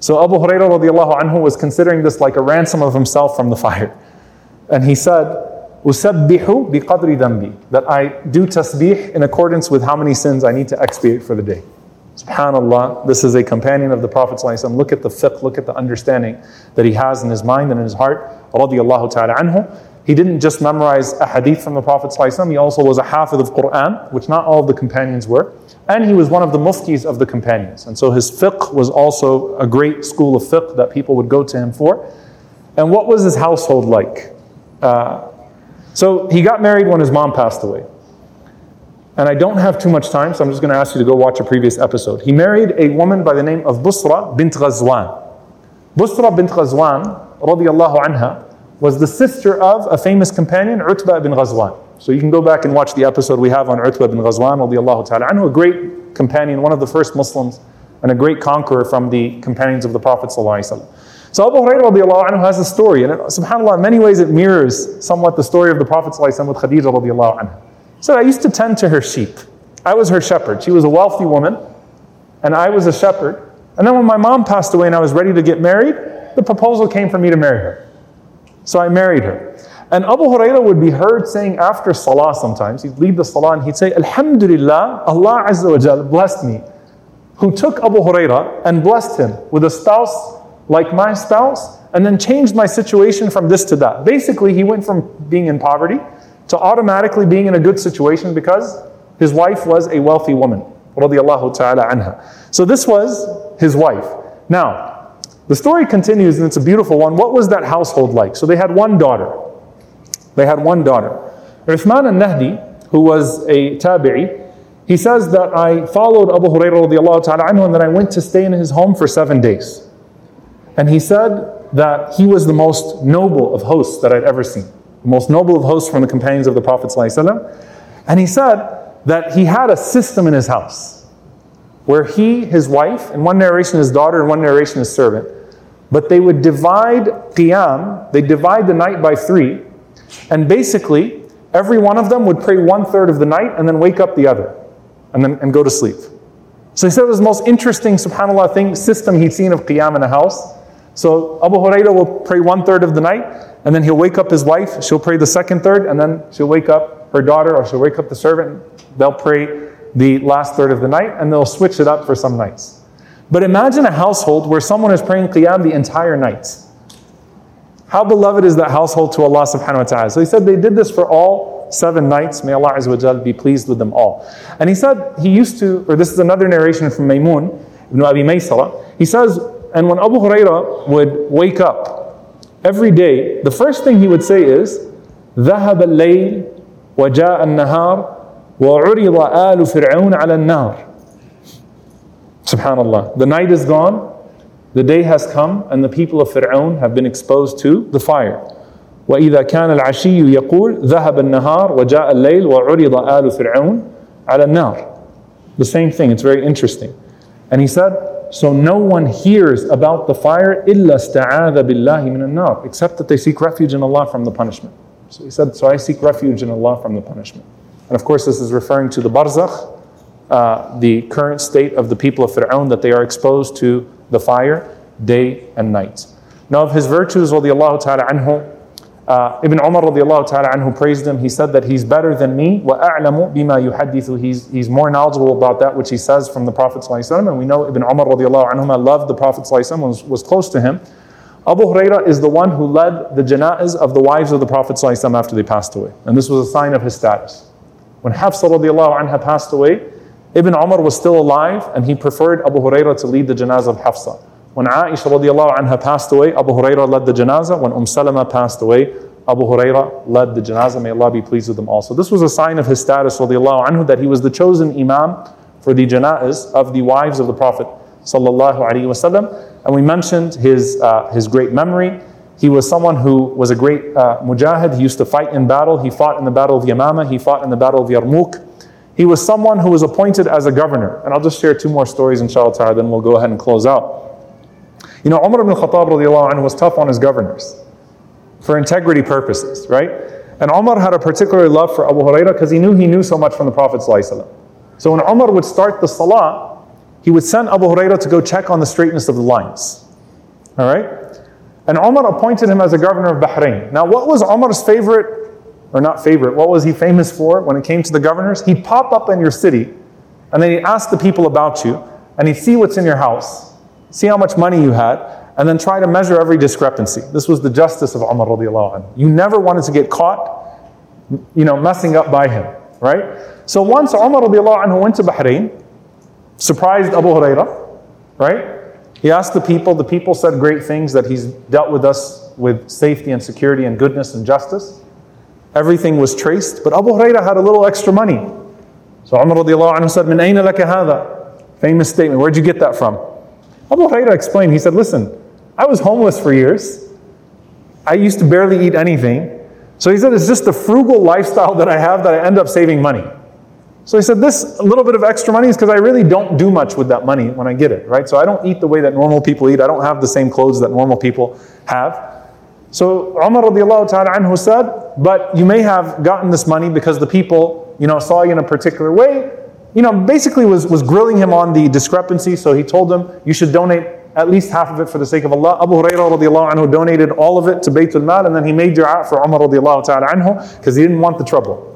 Speaker 1: So Abu Hurairah anhu was considering this like a ransom of himself from the fire. And he said, Usabbihu biqadri dambi. That I do tasbih in accordance with how many sins I need to expiate for the day. Subhanallah, this is a companion of the Prophet. Look at the fiqh, look at the understanding that he has in his mind and in his heart. Radiallahu ta'ala anhu. He didn't just memorize a hadith from the Prophet. ﷺ. He also was a hafiz of Quran, which not all of the companions were. And he was one of the muftis of the companions. And so his fiqh was also a great school of fiqh that people would go to him for. And what was his household like? Uh, so he got married when his mom passed away. And I don't have too much time, so I'm just going to ask you to go watch a previous episode. He married a woman by the name of Busra bint Ghazwan. Busra bint Ghazwan, radiallahu anha, was the sister of a famous companion, Utbah bin Ghazwan. So you can go back and watch the episode we have on Utbah bin Ghazwan, radiallahu ta'ala anhu, a great companion, one of the first Muslims, and a great conqueror from the companions of the Prophet sallallahu so Abu Hurairah has a story, and it, subhanAllah, in many ways it mirrors somewhat the story of the Prophet with Khadija radiallahu. So I used to tend to her sheep. I was her shepherd. She was a wealthy woman, and I was a shepherd. And then when my mom passed away and I was ready to get married, the proposal came for me to marry her. So I married her. And Abu Hurairah would be heard saying after salah sometimes, he'd lead the salah and he'd say, Alhamdulillah, Allah Azza wa Jal blessed me, who took Abu Hurairah and blessed him with a spouse like my spouse, and then changed my situation from this to that. Basically, he went from being in poverty to automatically being in a good situation because his wife was a wealthy woman. So this was his wife. Now, the story continues and it's a beautiful one. What was that household like? So they had one daughter. They had one daughter. Uthman al-Nahdi, who was a tabi'i, he says that I followed Abu Hurairah ta'ala anhu and then I went to stay in his home for seven days. And he said that he was the most noble of hosts that I'd ever seen, the most noble of hosts from the companions of the Prophet. ﷺ. And he said that he had a system in his house where he, his wife, in one narration his daughter, in one narration his servant, but they would divide qiyam, they divide the night by three, and basically every one of them would pray one third of the night and then wake up the other and then and go to sleep. So he said it was the most interesting, subhanAllah, thing, system he'd seen of qiyam in a house. So Abu Hurairah will pray one third of the night, and then he'll wake up his wife. She'll pray the second third, and then she'll wake up her daughter, or she'll wake up the servant. They'll pray the last third of the night, and they'll switch it up for some nights. But imagine a household where someone is praying qiyam the entire night. How beloved is that household to Allah subhanahu wa ta'ala? So he said they did this for all seven nights. May Allah Azza be pleased with them all. And he said he used to, or this is another narration from Maymun, ibn Abi Maysara. He says and when Abu Huraira would wake up every day, the first thing he would say is, ذهب الليل وجاء النهار وعرض آل فرعون على النار. Subhanallah. The night is gone, the day has come, and the people of Fir'aun have been exposed to the fire. وإذا كان العشي يقول ذهب النهار وجاء الليل وعرض آل فرعون على النار. The same thing, it's very interesting. And he said, so no one hears about the fire except that they seek refuge in Allah from the punishment. So he said, so I seek refuge in Allah from the punishment. And of course, this is referring to the barzakh, uh, the current state of the people of Fir'aun, that they are exposed to the fire day and night. Now, of his virtues, radiallahu ta'ala anhu, uh, Ibn Umar radiallahu ta'ala anhu praised him. He said that he's better than me. وَأَعْلَمُ بِمَا يُحَدِّثُ he's, he's more knowledgeable about that which he says from the Prophet ﷺ. And we know Ibn Umar radiallahu anhu loved the Prophet ﷺ, was, was close to him. Abu Huraira is the one who led the janaiz of the wives of the Prophet ﷺ after they passed away. And this was a sign of his status. When Hafsa radiallahu anha passed away, Ibn Umar was still alive and he preferred Abu Huraira to lead the janazah of Hafsa. When Aisha radiallahu anha passed away, Abu Huraira led the janazah. When Umm Salama passed away, Abu Huraira led the janazah. May Allah be pleased with them all. So this was a sign of his status radiallahu anhu that he was the chosen imam for the janaz of the wives of the Prophet sallallahu alaihi wasallam. And we mentioned his, uh, his great memory. He was someone who was a great uh, mujahid. He used to fight in battle. He fought in the battle of Yamama. He fought in the battle of Yarmouk. He was someone who was appointed as a governor. And I'll just share two more stories, inshallah then we'll go ahead and close out. You know, Umar ibn Khattab was tough on his governors for integrity purposes, right? And Umar had a particular love for Abu Hurairah because he knew he knew so much from the Prophet. So when Umar would start the salah, he would send Abu Hurairah to go check on the straightness of the lines. All right? And Umar appointed him as a governor of Bahrain. Now, what was Umar's favorite, or not favorite, what was he famous for when it came to the governors? He'd pop up in your city and then he'd ask the people about you and he'd see what's in your house, see how much money you had, and then try to measure every discrepancy. This was the justice of Umar radiallahu anhu. You never wanted to get caught, you know, messing up by him, right? So once Umar radiallahu anhu went to Bahrain, surprised Abu Huraira, right? He asked the people, the people said great things that he's dealt with us with safety and security and goodness and justice. Everything was traced, but Abu Huraira had a little extra money. So Umar radiallahu anhu said, Min ayna laka hadha? Famous statement. Where'd you get that from? Abu Huraira explained, he said, Listen, I was homeless for years. I used to barely eat anything. So he said, it's just the frugal lifestyle that I have that I end up saving money. So he said, this little bit of extra money is because I really don't do much with that money when I get it, right? So I don't eat the way that normal people eat. I don't have the same clothes that normal people have. So Umar radiallahu ta'ala anhu said, but you may have gotten this money because the people, you know, saw you in a particular way. You know, basically was, was grilling him on the discrepancy. So he told them, you should donate at least half of it for the sake of Allah. Abu Hurairah radiallahu anhu donated all of it to Baytul Mal and then he made dua for Umar radiallahu ta'ala anhu because he didn't want the trouble.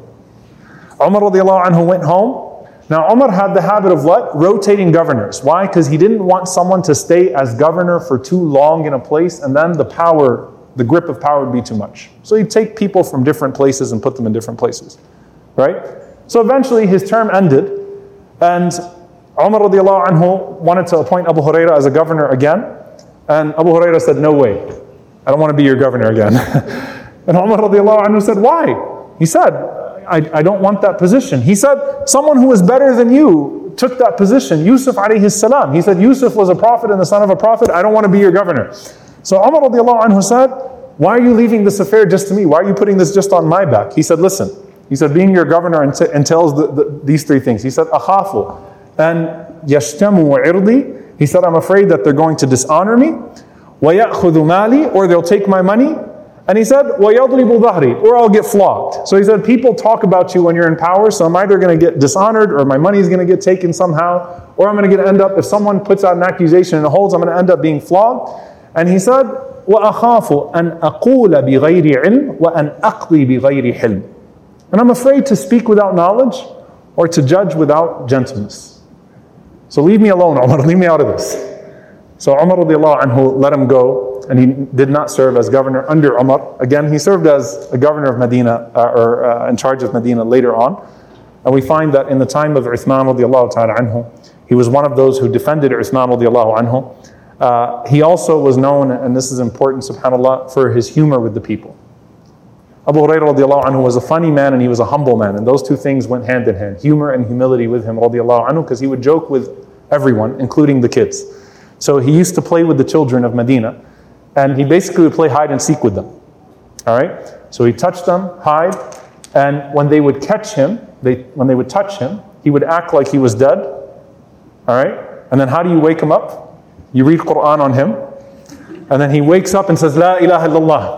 Speaker 1: Umar radiallahu anhu went home. Now Umar had the habit of what? Rotating governors. Why? Because he didn't want someone to stay as governor for too long in a place and then the power, the grip of power would be too much. So he'd take people from different places and put them in different places. Right? So eventually his term ended and Umar radiallahu anhu wanted to appoint Abu Huraira as a governor again. And Abu Huraira said, No way. I don't want to be your governor again. <laughs> and Umar radiallahu anhu said, Why? He said, I, I don't want that position. He said, Someone who is better than you took that position. Yusuf alayhi salam. He said, Yusuf was a prophet and the son of a prophet. I don't want to be your governor. So Umar radiallahu anhu said, Why are you leaving this affair just to me? Why are you putting this just on my back? He said, Listen. He said, Being your governor entails the, the, these three things. He said, Akhafu and yashtamu irdi. He said, I'm afraid that they're going to dishonor me. وَيَأْخُذُ مَالِي Or they'll take my money. And he said, وَيَضْرِبُ ظَهْرِي Or I'll get flogged. So he said, people talk about you when you're in power, so I'm either going to get dishonored or my money is going to get taken somehow, or I'm going to get end up, if someone puts out an accusation and it holds, I'm going to end up being flogged. And he said, وَأَخَافُ أَنْ أَقُولَ بِغَيْرِ عِلْمٍ وَأَنْ أَقْضِي بِغَيْرِ حِلْمٍ and I'm afraid to speak without knowledge or to judge without gentleness. So leave me alone, <laughs> Umar, leave me out of this. So Umar anhu let him go, and he did not serve as governor under Umar. Again, he served as a governor of Medina, uh, or uh, in charge of Medina later on. And we find that in the time of Uthman ta'ala anhu, he was one of those who defended Uthman anhu. Uh, he also was known, and this is important, subhanAllah, for his humor with the people. Abu Hurairah anhu was a funny man and he was a humble man. And those two things went hand in hand. Humor and humility with him radiallahu anhu because he would joke with everyone, including the kids. So he used to play with the children of Medina and he basically would play hide and seek with them. All right? So he touched them, hide, and when they would catch him, they, when they would touch him, he would act like he was dead. All right? And then how do you wake him up? You read Quran on him. And then he wakes up and says, La ilaha illallah.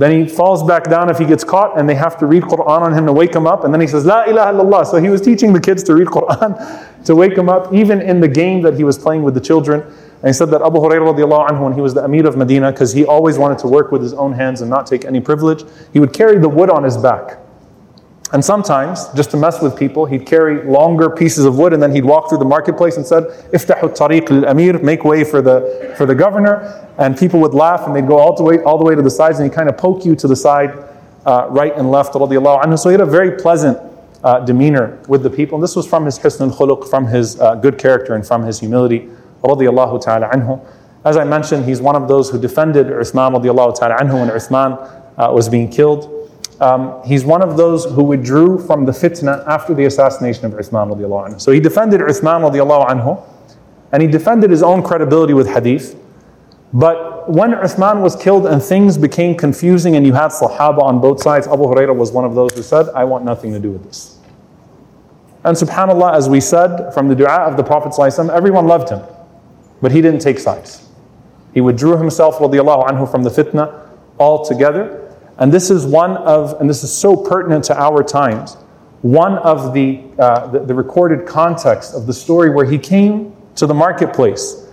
Speaker 1: Then he falls back down if he gets caught, and they have to read Quran on him to wake him up. And then he says, La ilaha illallah. So he was teaching the kids to read Quran <laughs> to wake him up, even in the game that he was playing with the children. And he said that Abu Hurairah anhu, when he was the Amir of Medina, because he always wanted to work with his own hands and not take any privilege, he would carry the wood on his back. And sometimes, just to mess with people, he'd carry longer pieces of wood and then he'd walk through the marketplace and said, Iftahu tariq al-amir, make way for the, for the governor. And people would laugh and they'd go all the way, all the, way to the sides and he'd kind of poke you to the side, uh, right and left, radiallahu anhu. So he had a very pleasant uh, demeanor with the people. And this was from his husn al-khuluq, from his uh, good character and from his humility, ta'ala anhu. As I mentioned, he's one of those who defended Uthman radiallahu ta'ala anhu when Uthman uh, was being killed. Um, he's one of those who withdrew from the fitna after the assassination of Uthman radiallahu anhu. So he defended Uthman radiallahu anhu, and he defended his own credibility with hadith. But when Uthman was killed and things became confusing and you had Sahaba on both sides, Abu Hurairah was one of those who said, I want nothing to do with this. And subhanAllah, as we said from the dua of the Prophet, everyone loved him, but he didn't take sides. He withdrew himself radiallahu anhu from the fitna altogether. And this is one of, and this is so pertinent to our times, one of the, uh, the, the, recorded context of the story where he came to the marketplace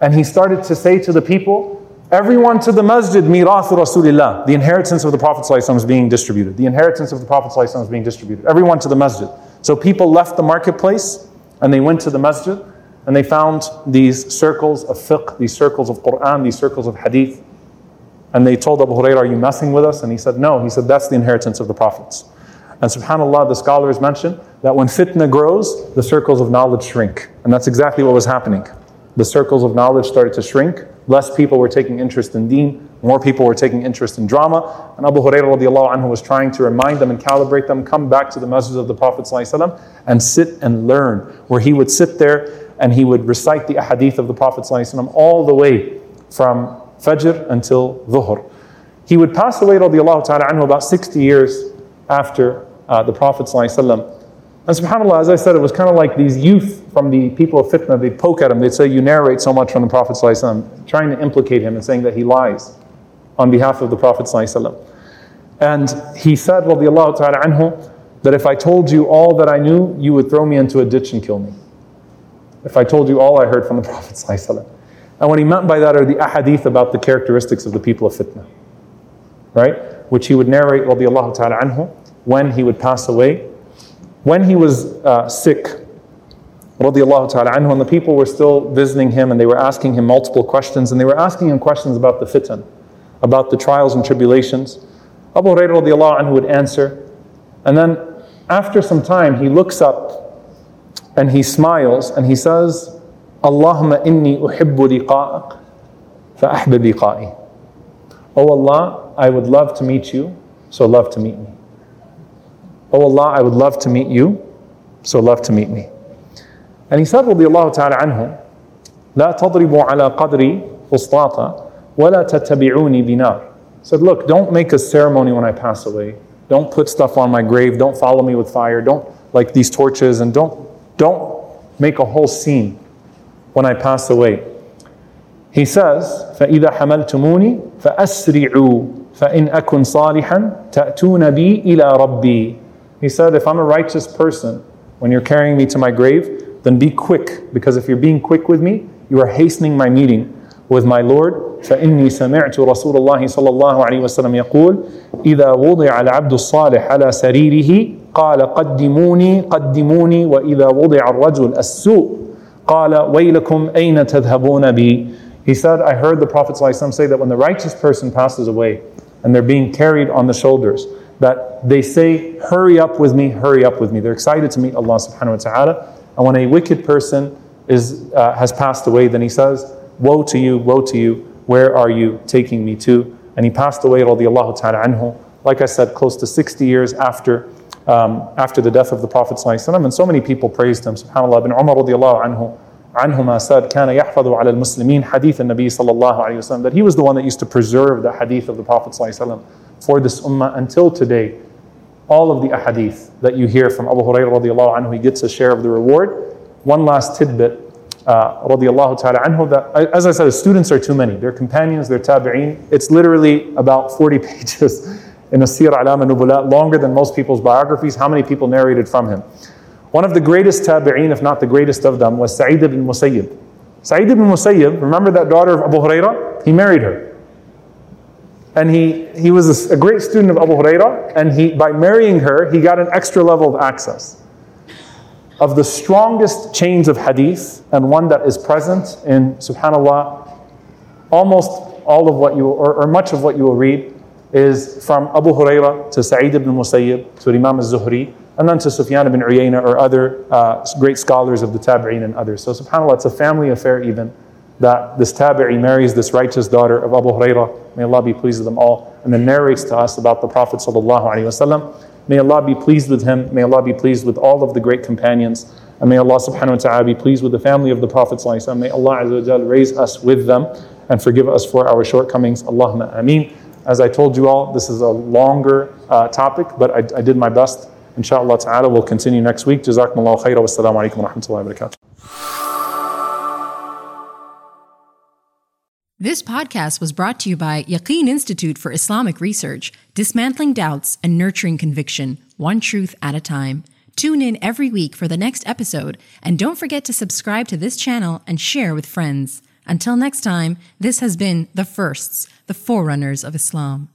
Speaker 1: and he started to say to the people, Everyone to the masjid, mirath Rasulillah. The inheritance of the Prophet is being distributed. The inheritance of the Prophet is being distributed. Everyone to the masjid. So people left the marketplace and they went to the masjid. and they found these circles of fiqh, these circles of Quran, these circles of hadith. And they told Abu Hurairah, Are you messing with us? And he said, No. He said, That's the inheritance of the prophets. And subhanAllah, the scholars mention that when fitna grows, the circles of knowledge shrink. And that's exactly what was happening. The circles of knowledge started to shrink. Less people were taking interest in deen. More people were taking interest in drama. And Abu Hurairah was trying to remind them and calibrate them, come back to the message of the Prophet and sit and learn. Where he would sit there and he would recite the ahadith of the Prophet all the way from Fajr until Dhuhr. He would pass away radiallahu ta'ala anhu about 60 years after uh, the Prophet ﷺ. And subhanAllah, as I said, it was kind of like these youth from the people of fitna, they poke at him, they'd say, You narrate so much from the Prophet, ﷺ, trying to implicate him and saying that he lies on behalf of the Prophet. ﷺ. And he said, radiallahu ta'ala anhu, that if I told you all that I knew, you would throw me into a ditch and kill me. If I told you all I heard from the <laughs> Prophet. ﷺ. And what he meant by that are the ahadith about the characteristics of the people of fitna, right? Which he would narrate, radiallahu ta'ala anhu, when he would pass away. When he was uh, sick, radiallahu ta'ala anhu, and the people were still visiting him and they were asking him multiple questions, and they were asking him questions about the fitan, about the trials and tribulations. Abu Hurairah radiallahu anhu would answer, and then after some time he looks up and he smiles and he says, Allahumma inni uhibbu liqa'ak fa'ahbib liqa'i. Oh Allah, I would love to meet you, so love to meet me. Oh Allah, I would love to meet you, so love to meet me. And he said, رضي الله تعالى عنه, لا تضربوا على قدري فسطاطا ولا تتبعوني بنار. said, look, don't make a ceremony when I pass away. Don't put stuff on my grave. Don't follow me with fire. Don't like these torches and don't don't make a whole scene when I pass away. He says, فإذا حملتموني فأسرعوا فإن أكن صالحا تأتون بي إلى ربي he said, If I'm a righteous person, when you're carrying me to my grave, then be quick, because if you're being quick with me, you are hastening my meeting with my Lord. فإني سمعت رسول الله صلى الله عليه وسلم يقول إذا وضع العبد الصالح على سريره قال قدموني قدموني وإذا وضع الرجل السوء قال ويلكم أين تذهبون بي He said, I heard the Prophet ﷺ say that when the righteous person passes away and they're being carried on the shoulders, that they say, Hurry up with me, hurry up with me. They're excited to meet Allah subhanahu wa ta'ala. And when a wicked person is, uh, has passed away, then he says, Woe to you, woe to you, where are you taking me to? And he passed away, radiallahu ta'ala anhu, like I said, close to 60 years after, um, after the death of the Prophet. And so many people praised him. SubhanAllah, bin Umar radiallahu anhu. عنهما said كان يحفظ على المسلمين حديث النبي صلى الله عليه وسلم that he was the one that used to preserve the hadith of the Prophet صلى الله عليه وسلم for this ummah until today. All of the ahadith that you hear from Abu Hurairah radiallahu anhu, he gets a share of the reward. One last tidbit, uh, radiallahu ta'ala anhu, that, as I said, students are too many. They're companions, they're tabi'een. It's literally about 40 <laughs> pages in a Siyar A'lam al-Nubala, longer than most people's biographies. How many people narrated from him? One of the greatest tabi'een, if not the greatest of them, was Sa'id ibn Musayyib. Sa'id ibn Musayyib, remember that daughter of Abu Hurairah? He married her and he, he was a, a great student of Abu Huraira, and he, by marrying her, he got an extra level of access. Of the strongest chains of hadith, and one that is present in, subhanAllah, almost all of what you, or, or much of what you will read, is from Abu Huraira to Sa'id ibn Musayyib to Imam al-Zuhri, and then to Sufyan ibn Uyayna or other uh, great scholars of the Tabi'een and others. So subhanAllah, it's a family affair even that this tabi'i marries this righteous daughter of Abu Hurairah. May Allah be pleased with them all. And then narrates to us about the Prophet sallallahu alaihi wasallam. May Allah be pleased with him. May Allah be pleased with all of the great companions. And may Allah subhanahu wa ta'ala be pleased with the family of the Prophet sallallahu alaihi wasallam. May Allah azza raise us with them and forgive us for our shortcomings. Allahumma ameen. As I told you all, this is a longer uh, topic, but I, I did my best. Inshallah ta'ala, we'll continue next week. Jazakumullahu khairan. Wassalamu alaikum wa rahmatullahi wa barakatuh.
Speaker 2: This podcast was brought to you by Yaqeen Institute for Islamic Research, dismantling doubts and nurturing conviction, one truth at a time. Tune in every week for the next episode, and don't forget to subscribe to this channel and share with friends. Until next time, this has been The Firsts, the Forerunners of Islam.